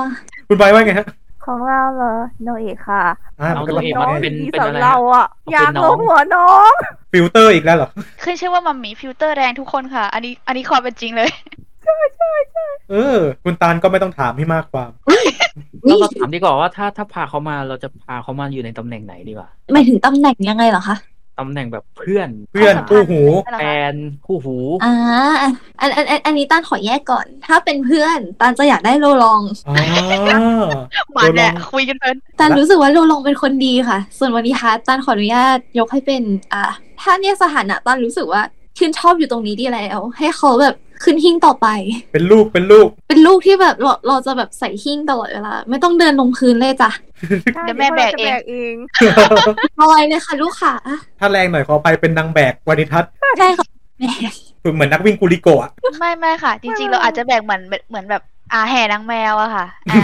คุณใบว่าไงฮะ ของเราเหรอโนเอะค่ะอ่าเอามันก็ตัวเองน้มาองเป็นดีเป็นสำอะไรเราอะเอาอยากเป็นน้ลองงหัวน้อง ฟิลเตอร์อีกแล้วเหรอ ขึ้นชื่อว่า mommy filter แรงทุกคนค่ะ อันนี้อันนี้ความเป็นจริงเลย เออ คุณตาลก็ไม่ต้องถามให้มากความ เราเราถามดีกว่าว่าถ้าถ้าพาเขามาเราจะพาเขามาอยู่ในตำแหน่งไหนดีกว่า หมายถึงตำแหน่งยังไงเหรอคะ ตำแหน่งแบบเพื่อนเพื่อนคู่หู แฟนคู่หูอ่าอันอันอันอันนี้ตาลขอแยกก่อน ถ้าเป็นเพื่อนตาลจะอยากได้โลลองอ๋อมันเนี่ยโดนลองคุยกันเพลินตาลรู้สึกว่าโลลองเป็นคนดีค่ะ ส่วนวานิทัสตาลขออนุญาตยกให้เป็น อ่าถ้าเนี่ยสถานะตันรู้สึกว่าชื่นชอบอยู่ตรงนี้ดีแล้ว ให้เขาแบบขึ้นหิ้งต่อไป เป็นลูกเป็นลูก เป็นลูกที่แบบเราเราจะแบบใส่หิ้งตลอดเวลาไม่ต้องเดินลงพื้นเลยจ้ะ เดี๋ยวแม่แบกเองเองลอยเลยค่ะลูกขาถ้าแรงหน่อยขอไปเป็นนางแบกวานิทัศน์ใช่ค่ะแม่เหมือนนักวิ่งกุลิโกะไม่ไม่ค่ะ จริงๆ เราอาจจะแบ่งเหมือนเหมือนแบบอาแห่นางแมวอะค่ะอ่า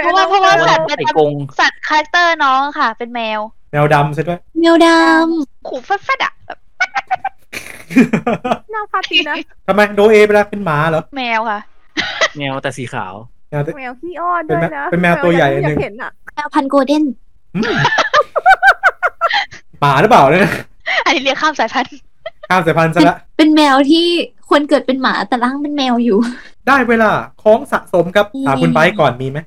เพราะว่าเพราะว่าสัตว์ประไข่จกงำสัตว์ character น้องค่ะ เป็นแมวแมวดำซะด้วยแมวดขู่แฟดๆอะแบบน่าฟาตีนะทำไมโนเอไปแล้วเป็นหมาเหรอ แมวค่ะแมวแต่สีขาว แมวแมวขี้อ้อนด้วยนะเป็นแมวตัวใหญ่อันหนึ่งอยากเห็นอะำแมวพันธุ์ golden อืมหมาหรือเปล่าเนี่ยอันนี้เรียกข้ามสายพันธุ์ข้ามสายพันธุ์ซะละเป็นแมวที่ควรเกิดเป็นหมาแต่ร่างเป็นแมวอยู่ ได้เวลาของสะสมครับถามคุณไบร์ทก่อนมีไหม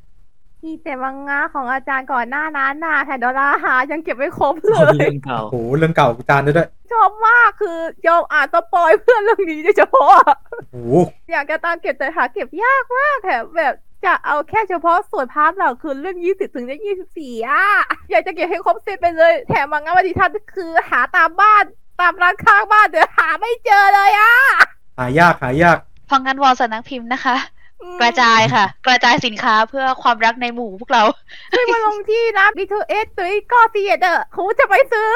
มีแต่มังงะของอาจารย์ก่อนหน้านั้นน่ะ Pandora Hearts ยังเก็บไม่ครบเลเขาเป็นยเรื่องเก่าโอ้โหเรื่องเก่าจานด้วยด้วย ชอบมากคือยอมอ่าน spoil เพื่อเรื่องนี้โดยเฉพาะอะโอ้โหอยากจะตามเก็บแต่หาเก็บยากมากแถมแบบ จะเอาแค่เฉพาะส่วน part หลักคือเล่ม20ถึงเล่ม24อะ อยากจะเก็บให้ครบเซตไปเลย แถมมังงะวันดิทัศน์คือหาตามบ้านตามร้านข้างบ้านเดี๋ยวหาไม่เจอเลยอะ หายากหายากเพราะงั้นวอนสำนักพิมพ์นะคะอืมกระจายค่ะ กระจายสินค้าเพื่อความรักในหมู่พวกเราช่วยมาลงที่นะ B2S ตุ้ยก็ซีเดอร์เขาจะไปซื้อ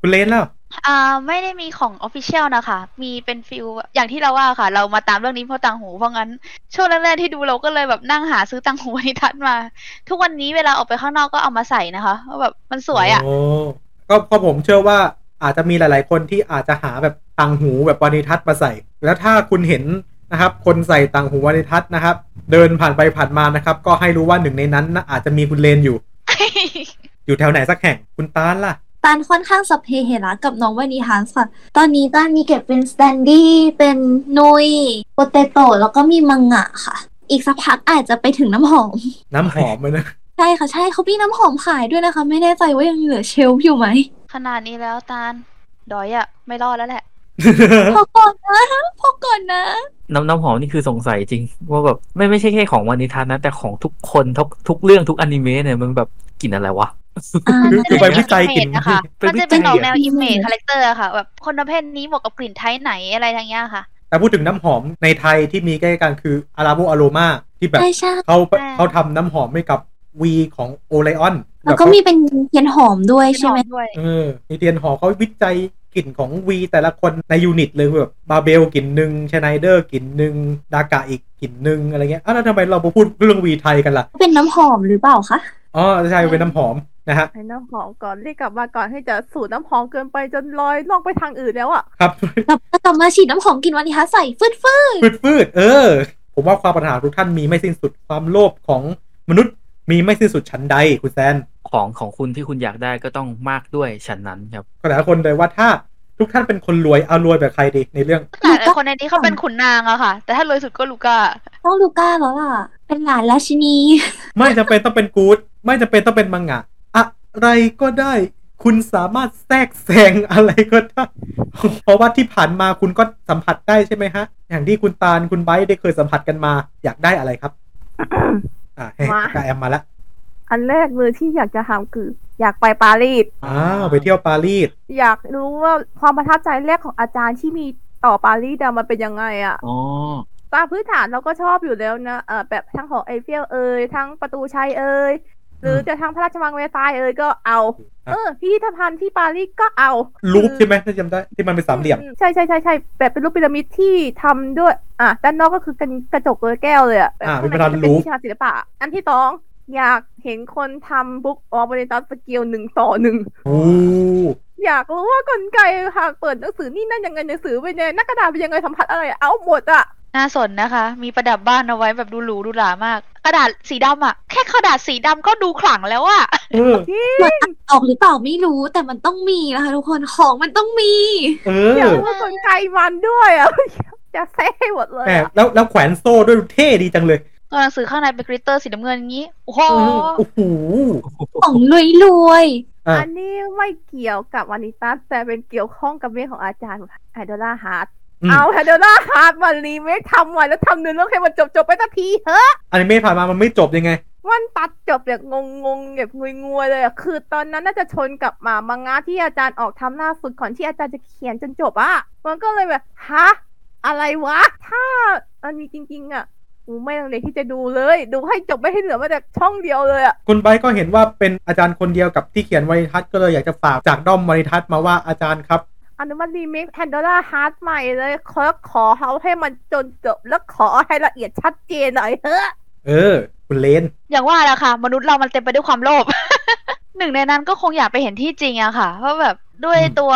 คุณเลนแล้ว อ่าไม่ได้มีของ official นะคะ มีเป็น feel อย่างที่เราว่าค่ะ เรามาตามเรื่องนี้เพราะต่างหู เพราะงั้น ช่วงแรกๆที่ดูเราก็เลยแบบนั่งหาซื้อต่างหูวานิทัสมา ทุกวันนี้เวลาออกไปข้างนอกก็เอามาใส่นะคะเพราะแบบมันสวยอะโอ้ก็เพราะผมเชื่อว่าอาจจะมีหลาย ๆ คนที่อาจจะหาแบบต่างหูแบบวานิทัศน์มาใส่ แล้วถ้าคุณเห็นนะครับ คนใส่ต่างหูวานิทัศน์นะครับ เดินผ่านไปผ่านมานะครับ ก็ให้รู้ว่าหนึ่งในนั้นนะอาจจะมีคุณเลนอยู่ อยู่แถวไหนสักแห่งคุณตาลล่ะ ตาลค่อนข้างสัพเพเหระกับน้องวานิทัสค่ะ ตอนนี้ตาลมีเก็บเป็น standee เป็น nui โปเตโตแล้วก็มีมังงะค่ะ อีกสักพักอาจจะไปถึงน้ำหอม น้ำหอมเลยนะใช่ค่ะใช่เขามีน้ำหอมขายด้วยนะคะ ไม่แน่ใจว่ายังเหลือเชลฟ์อยู่ไหมขนาดนี้แล้วตาลดอยอะไม่รอดแล้วแหละ พอก่อนนะพอก่อนนะ น้ำน้ำหอมนี่คือสงสัยจริง ว่าแบบไม่ไม่ใช่แค่ของวานิทัศน์นะ แต่ของทุกคนทุกทุกเรื่องทุกอนิเมะเนี่ยมันแบบกลิ่นอะไรวะอ่า คือคือไปวิจัยกลิ่นนะคะไปมันวิจะจัเป็ยนออกอะแนวอิ image character ค่ะ แบบคนประเภทนี้เหมาะกับกลิ่น type ไหนอะไรทางเงี้ยค่ะแต่พูดถึงน้ำหอมในไทยที่มีใกล้กันคืออาราโบอโรมาที่แบบใช่ใช่เขาใช่เขาทำน้ำหอมให้กับวีของโอไลออนแล้วก็มีเป็นเทียนหอมด้วยใช่ไหมด้วยเออมีเทียนหอมเขาวิจัยกลิ่นของวีแต่ละคนในยูนิตเลยแบบบาเบลกลิ่นหนึ่งชไนเดอร์กลิ่นหนึ่งดากะอีกกลิ่นหนึ่งอะไรเงี้ยอ้าวแล้วทำไมเรามาพูดเรื่องวีไทยกันล่ะ เป็นน้ำหอมหรือเปล่าคะอ๋อใช่เป็นน้ำหอม นะฮะให้น้ำหอมก่อนเรียกกลับมาก่อนให้จะสูดน้ำหอมเกินไปจนลอยล่องไปทางอื่นแล้วอะครับกลับกลับมาฉีดน้ำหอมกลินวานิฮัสใส่ฟืดฟืดฟืดฟืดๆเออ ผมว่าความปัญหาทุกท่านมีไม่สิ้นสุดความโลภของมนุษย์มีไม่สิ้นสุดชั้นใดคุณแซนของของคุณที่คุณอยากได้ก็ต้องมากด้วยฉันนั้นครับก็แต่ละคนเลยว่าถ้าทุกท่านเป็นคนรวยเอารวยแบบใครดีในเรื่องแต่ไอคนในนี้เขาเป็นขุนนางอะค่ะ แต่ถ้ารวยสุดก็ลูก้าต้องลูก้าแล้วล่ะเป็นหลานราชินี ไม่จำเป็นต้องเป็นกู๊ดไม่จำเป็นต้องเป็นมังงะ อะไรก็ได้ คุณสามารถแทรกแซงอะไรก็ได้เพราะว่าที่ผ่านมาคุณก็สัมผัสได้ใช่ไหมฮะ อย่างที่คุณตาลคุณไบร์ทได้เคยสัมผัสกันมา อยากได้อะไรครับ อ่าให้มากาแอมมาแล้วอันแรกเลยที่อยากจะทำคือ อยากไปปารีสอ้าวไปเที่ยวปารีสอยากรู้ว่าความประทับใจแรกของอาจารย์ที่มีต่อปารีสอะมันเป็นยังไงอะอ๋อตามพื้นฐานเราก็ชอบอยู่แล้วนะเออแบบทั้งหอไอเฟลเอ่ยทั้งประตูชัยเอ่ย หรือจะทั้งพระราชวังเวร์ซายน์เอ่ยก็เอาครับเออพิพิธภัณฑ์ที่ปารีสก็เอารูปใช่ไหมถ้าจำได้ที่มันเป็นสามเหลี่ยม ใช่ใช่ใช่ใช่แบบเป็นรูปพีระมิดที่ทำด้วย อะด้านนอกก็คือกันกระจกเลยแก้วเลยอะแบบอ่าข้างในเป็นประธานก็จะเป็นรูปวิชาศิลปะ อันที่สองอยากเห็นคนทำบุ๊กออฟบริตัสสเกลหนึ่งต่อหนึ่งโอ้อยากรู้ว่ากลไกหากเปิดหนังสือนี่นั่นยังไงหนังสือเป็นยังไงหน้ากระดาษเป็นยังไงสัมผัสอะไรอะเอาหมดอะ น่าสนนะคะ มีประดับบ้านเอาไว้แบบดูหรูดูหรามาก กระดาษสีดำอะแค่กระดาษสีดำก็ดูขลังแล้วอะเออเหมือนอ่านออกหรือเปล่าไม่รู้แต่มันต้องมีนะคะทุกคนของมันต้องมี เออยากอรู้ว่ากลไกมันด้วยอะ จะแซ่หมดเลยแหมอะแล้วแล้วแขวนโซ่ด้วยเท่ดีจังเลยตัวหนังสือข้างในเป็น glitter สีน้ำเงินอย่างนี้ โอ้โห เออโอ้โห ของรวยรวยอะ อันนี้ไม่เกี่ยวกับวานิทัสแต่เป็นเกี่ยวข้องกับเรื่องของอาจารย์ Pandora Hearts อืม เอา Pandora Hearts มารีเมคทำใหม่แล้วทำเนื้อเรื่องให้มันจบจบๆไปสักทีเฮ้อะอนิเมะผ่านมามันไม่จบยังไงมันตัดจบแบบงงๆแบบงวยๆเลยอะคือตอนนั้นน่าจะชนกับมามังงะที่อาจารย์ออกทำล่าสุดก่อนที่อาจารย์จะเขียนจนจบอะมันก็เลยแบบฮะอะไรวะ ถ้ามันมีจริง ๆอะกูไม่ลังเลที่จะดูเลย ดูให้จบไม่ให้เหลือมาแต่ช่องเดียวเลยอะคุณไบร์ทก็เห็นว่าเป็นอาจารย์คนเดียวกับที่เขียนวานิทัศน์ก็เลยอยากจะฝากจากด้อมวานิทัศน์มาว่าอาจารย์ครับ อนุมัติ remake Pandora Hearts ใหม่เลยขอขอเขาให้มันจนจบแล้วขอให้ละเอียดชัดเจนหน่อยเถอะเออคุณเลน อย่างว่าแหละค่ะ มนุษย์เรามันเต็มไปด้วยความโลภ หนึ่งในนั้นก็คงอยากไปเห็นที่จริงอะค่ะ เพราะแบบด้วยอืมตัว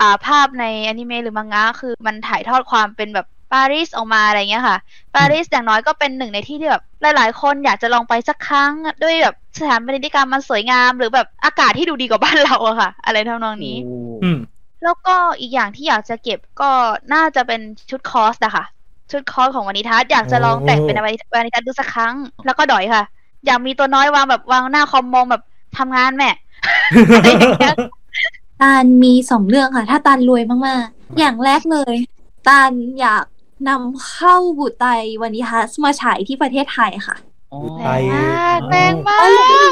อ่าภาพในอนิเมะหรือมังงะคือมันถ่ายทอดความเป็นแบบปารีสออกมาอะไรเงี้ยค่ะ ปารีสอย่างน้อยก็เป็นหนึ่งในที่ที่แบบหลาย ๆ คนอยากจะลองไปสักครั้ง ด้วยแบบสถานบริการมันสวยงาม หรือแบบอากาศที่ดูดีกว่าบ้านเราอะค่ะ อะไรทำนองนี้อืม แล้วก็อีกอย่างที่อยากจะเก็บก็น่าจะเป็นชุดคอสอะค่ะ ชุดคอสของวานิทัศน์อยากจะลองแต่งเป็นวานิวานิทัศน์ดูสักครั้ง แล้วก็ดอยค่ะ อยากมีตัวน้อยวางแบบวางหน้าคอมมองแบบทำงานแม่อะไรอย่างเงี้ยตาลมีสองเรื่องค่ะ ถ้าตาลรวยมากๆ อย่างแรกเลยตาลอยากนำเข้าบุไตวานิทัสมาฉายที่ประเทศไทยค่ะอ๋อไทยมากแรงมา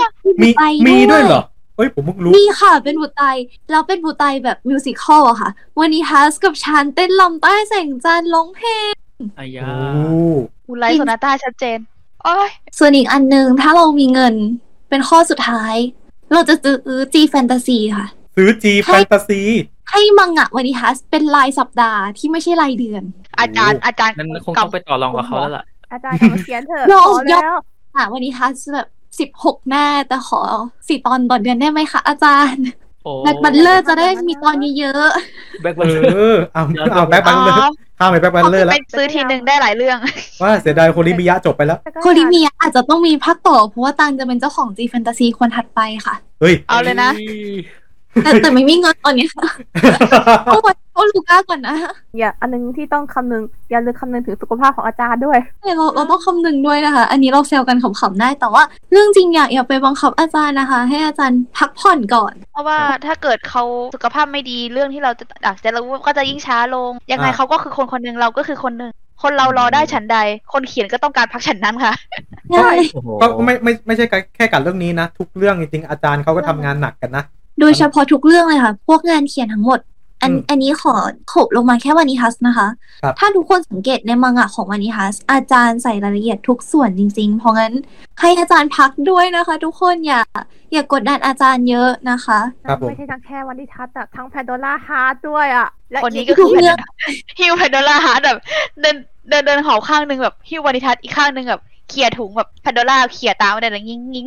กมีบุไตมีด้วยเหรอ เฮ้ยผมเพิ่งรู้มีค่ะ เป็นบุไตแล้วเป็นบุไตแบบมิวสิควลอะค่ะวานิทัสกับชันเต้นลำใต้แสงจันทร์ร้องเพลงอายาโอ้อุไลท์โซนาต้าชัดเจนโอ้ยส่วนอีกอันหนึ่งถ้าเรามีเงินเป็นข้อสุดท้าย เราจะซื้อจีแฟนตาซีค่ะ ซื้อจีแฟนตาซีให้มังงะวานิทัสเป็นรายสัปดาห์ที่ไม่ใช่รายเดือน อาจารย์อาจารย์นั่นคงต้องไปต่อรองกับเขาแล้วล่ะอาจารย์กลับมาเขียนเถอะยอมขอแล้วอะวานิทัสแบบ สิบหกหน้าแต่ขอสี่ตอนต่อเดือนได้ไหมคะอาจารย์โอ้ Black Butler จะได้มีตอนเยอะ Black เอ Butler เอาเอา Black Butler ข้ามไป Black Butler แล้วไปซื้อทีหนึ่งได้หลายเรื่อง ว่าเสียดายโฮริมิยะจบไปแล้วๆโฮริมิยะอาจจะต้องมีภาคต่อ เพราะว่าตังจะเป็นเจ้าของ GFantasy คนถัดไปค่ะ เฮ้ย เอาเลยนะ แต่แต่ไม่มีเงินตอนนี้ค่ะ ต้องวัดโอลูก้าก่อนนะอย่าอันนึงที่ต้องคำนึง อย่าลืมคำนึงถึงสุขภาพของอาจารย์ด้วยเราเราต้องคำนึงด้วยนะคะ อันนี้เราแซวกันขำๆได้แต่ว่า เรื่องจริงอยากอย่าไปบังคับอาจารย์นะคะ ให้อาจารย์พักผ่อนก่อน เพราะว่าถ้าเกิดเขาสุขภาพไม่ดีเรื่องที่เราจะอยากจะรู้ก็จะยิ่งช้าลง ยังไงอ่าเขาก็คือคนคนหนึ่งเราก็คือคนหนึ่งคนเรารอได้ฉันใด คนเขียนก็ต้องการพักฉันนั้นค่ะใช่โอ้โหก็ไม่ไม่ไม่ใช่แค่กับเรื่องนี้นะ ทุกเรื่องจริงๆอาจารย์เขาก็ทำงานหนักกันนะ โดยเฉพาะทุกเรื่องเลยค่ะ พวกงานเขียนทั้งหมด อันอืมอันนี้ขอโขบลงมาแค่วานิทัสนะคะครับถ้าทุกคนสังเกตในมังงะของวานิทัส อาจารย์ใส่รายละเอียดทุกส่วนจริง ๆ เพราะงั้นให้อาจารย์พักด้วยนะคะ ทุกคนอย่าอย่ากดดันอาจารย์เยอะนะคะครับผมไม่ใช่ทั้งแค่วันที่ทัศน์อะทั้งแพนโดล่าฮาร์ดด้วยอะและคนนี้อีก็คือทุกเรื่องฮิวแพนโดล่าฮาร์ดแบบเดินเดินเดินเขาข้างหนึ่งแบบฮิววานิทัศน์อีกข้างหนึ่งแบบเขี่ยถุงแบบแพนโดล่าเขี่ยตามมาได้เลยงิ้งงิ้ง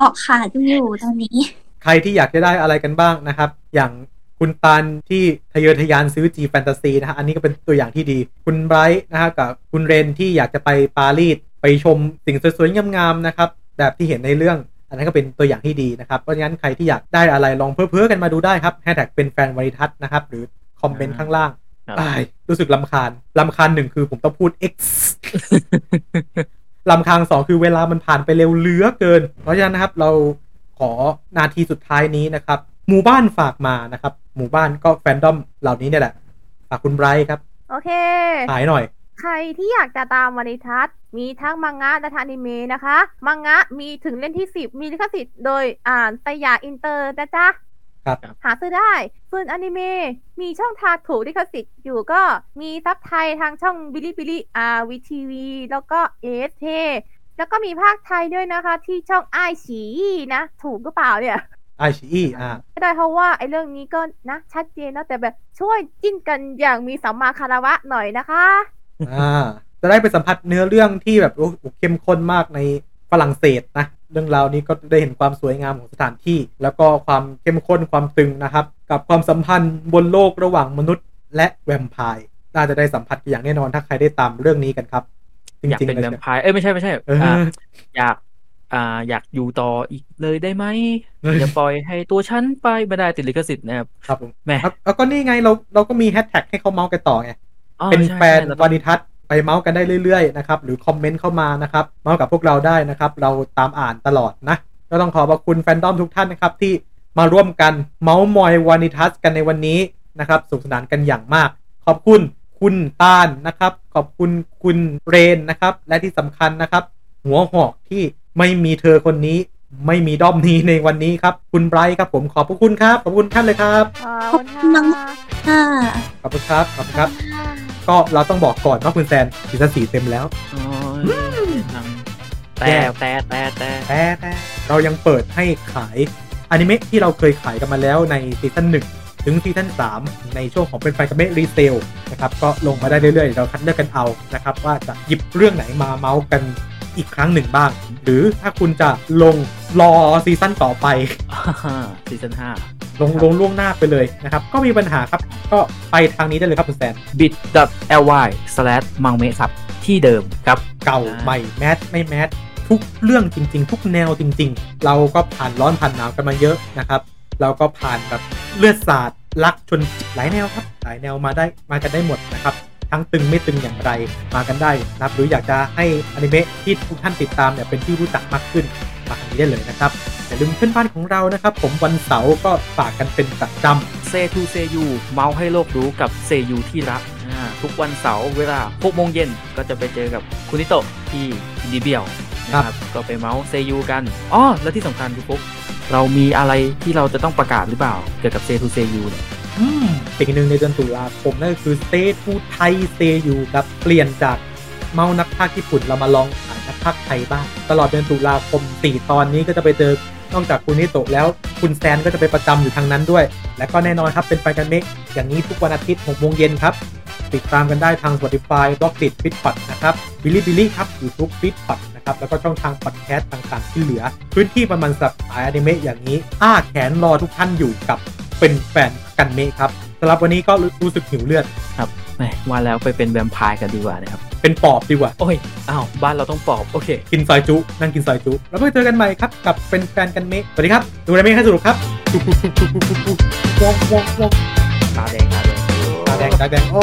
ออกขาดกันอยู่ตอนนี้ ใครที่อยากจะได้อะไรกันบ้างนะครับ อย่างคุณตาลที่ทะเยอทะยานซื้อ G Fantasy นะฮะอันนี้ก็เป็นตัวอย่างที่ดี คุณไบรท์นะฮะกับคุณเรนที่อยากจะไปปารีสไปชมสิ่งสวยๆงามๆนะครับแบบที่เห็นในเรื่อง อันนั้นก็เป็นตัวอย่างที่ดีนะครับเพราะฉะนั้นใครที่อยากได้อะไรลองเพ้อๆกันมาดูได้ครับแฮชแท็กเป็นแฟนวาริทัศน์นะครับหรือคอมเมนต์ข้างล่างครับอ้ายรู้สึกลำคาญลำคาญหนึ่งคือผมต้องพูด X สำคัญสองคือเวลามันผ่านไปเร็วเหลือเกิน เพราะฉะนั้นนะครับเรา ขอนาทีสุดท้ายนี้นะครับ หมู่บ้านฝากมานะครับ หมู่บ้านก็แฟนดอมเหล่านี้เนี่ยแหละฝากคุณไบรท์ครับ โอเคขายหน่อย ใครที่อยากจะตามวานิทัศน์มีทั้งมังงะและอนิเมะนะคะ มังงะมีถึงเล่มที่ 10 มีลิขสิทธิ์โดยอ่านสยามอินเตอร์นะจ๊ะครับหาซื้อได้ส่วนอนิเมะมีช่องทางถูกลิขสิทธิ์อยู่ก็มีซับไทยทางช่องบิลิบิลิอาวีทีวีแล้วก็เอสเท แล้วก็มีภาคไทยด้วยนะคะ ที่ช่องไอฉีนะ ถูกหรือเปล่าเนี่ยไอชีอ่าไม่ได้เพราะว่าไอ้เรื่องนี้ก็นะชัดเจนแล้วแต่แบบช่วยจิ้นกันอย่างมีสัมมาคารวะหน่อยนะคะอ่าจะได้ไปสัมผัสเนื้อเรื่องที่แบบโอ้โหเข้มข้นมากในฝรั่งเศสนะเรื่องราวนี้ก็ได้เห็นความสวยงามของสถานที่ แล้วก็ความเข้มข้นความตึงนะครับ กับความสัมพันธ์บนโลกระหว่างมนุษย์ และแวมไพร์น่าจะได้สัมผัสกันอย่างแน่นอนถ้าใครได้ตามเรื่องนี้กันครับจ อยากริงเป็นๆเลแวมยไพร์เอ้ยไม่ใช่ไม่ใช่เอออ่าอยากอ่าอยากอยู่ต่ออีกเลยได้ไหมเฮ้ยอย่าปล่อยให้ตัวฉันไปไม่ได้ติดลิขสิทธิ์นะครับครับผมแหม่ครับแล้วก็นี่ไงเราเราก็มีแฮชแท็กให้เขาเมาส์กันต่อไงอ๋อเป็นใช่แฟนใช่เราต้วาองนิทัศน์ไปเมาส์กันได้เรื่อยๆนะครับหรือคอมเมนต์เข้ามานะครับเมาส์กับพวกเราได้นะครับ เราตามอ่านตลอดนะ ก็ต้องขอบพระคุณแฟนดอมทุกท่านนะครับ ที่มาร่วมกันเมาส์มอยวานิทัศน์กันในวันนี้นะครับสนุขสนานกันอย่างมาก ขอบคุณ คุณตาลนะครับ ขอบคุณคุณเรนนะครับ และที่สำคัญนะครับ หัวหอกที่ไม่มีเธอคนนี้ไม่มีด้อมนี้ในวันนี้ครับ คุณไบรท์ครับผมขอบพระคุณครับ ขอบคุณท่านเลยครับ ขอบคุณน้องค่ะค่ะขอบคุณครับขอบคุณครับ ก็เราต้องบอกก่อนว่าคุณแซนซีซั่นสี่เต็มแล้วโอ้ยแต่แต่แต่แต่แต่แต่เรายังเปิดให้ขายอนิเมะที่เราเคยขายกันมาแล้วในซีซั่น1 ถึงซีซั่น3 ในช่วงของเป็นไฟกับเมะ resale นะครับก็ลงมาได้เรื่อยๆ เราคัดเลือกกันเอานะครับว่าจะหยิบเรื่องไหนมาเมาส์กันอีกครั้งหนึ่งบ้าง หรือถ้าคุณจะลงรอซีซั่นต่อไปซีซั่นห้าลงลงล่วงหน้าไปเลยนะครับ ก็มีปัญหาครับ ก็ไปทางนี้ได้เลยครับคุณแซน bit.ly slash มังเมครับที่เดิมครับ เก่าใหม่แมสไม่แมสทุกเรื่องจริง ๆ ทุกแนวจริง ๆ เราก็ผ่านร้อนผ่านหนาวกันมาเยอะนะครับ เราก็ผ่านแบบเลือดสาดรักชนหลายแนวครับ หลายแนวมาได้มากันได้หมดนะครับ ทั้งตึงไม่ตึงอย่างไรมากันได้นะครับหรืออยากจะให้อนิเมะที่ทุกท่านติดตามเนี่ยเป็นที่รู้จักมากขึ้นมาทางนี้ได้เลยนะครับอย่าลืมเพื่อนบ้านของเรานะครับ ผมวันเสาร์ก็ฝากกันเป็นประจำเซทูเซยูเมาส์ให้โลกรู้กับเซยูที่รักอ่าทุกวันเสาร์เวลา6โมงเย็นก็จะไปเจอกับคุณนิโตะที่อินดีเบียว นะครับ ก็ไปเมาส์เซยูกันอ๋อแล้วที่สำคัญคือปุ๊บเรามีอะไรที่เราจะต้องประกาศหรือเปล่า เกี่ยวกับ Say to เซยูเนี่ยอืมสิ่งหนึ่งในเดือนตุลาคมนั่นก็คือ Say to ไทย Say You ครับเปลี่ยนจากเมาส์นักพากย์ญี่ปุ่นเรามาลองขายนักพากย์ไทยบ้าง ตลอดเดือนตุลาคม 4 ตอนนี้ก็จะไปเจอนอกจากคุณนิโตะแล้วคุณแซนก็จะไปประจำอยู่ทางนั้นด้วย และก็แน่นอนครับเป็นไปกันเมกอย่างนี้ทุกวันอาทิตย์6โมงเย็นครับ ติดตามกันได้ทาง Spotify b l o g d i t f i t p o d นะครับ b i l l y b i l l y ครับ YouTube f i t p o d นะครับ แล้วก็ช่องทางพอดแคสต์ต่างๆ ที่เหลือ พื้นที่ประมาณสับสายอนิเมะอย่างนี้ อ้าแขนรอทุกท่านอยู่กับเป็นแฟนกันเมะครับสำหรับวันนี้ก็รู้สึกหิวเลือดครับแหมว่าแล้วไปเป็นแวมไพร์กันดีกว่านะครับ เป็นปอบดีกว่า โอ้ย อ้าว บ้านเราต้องปอบ โอเค กินซอยจุ นั่งกินซอยจุ แล้วไปเจอกันใหม่ครับ กับเป็นแฟนกันเมะสวัสดีครับ ดูอะไรเมะให้สนุกครับวองวองวองตาแดงตาแดงตาแดงตาแดงโอ้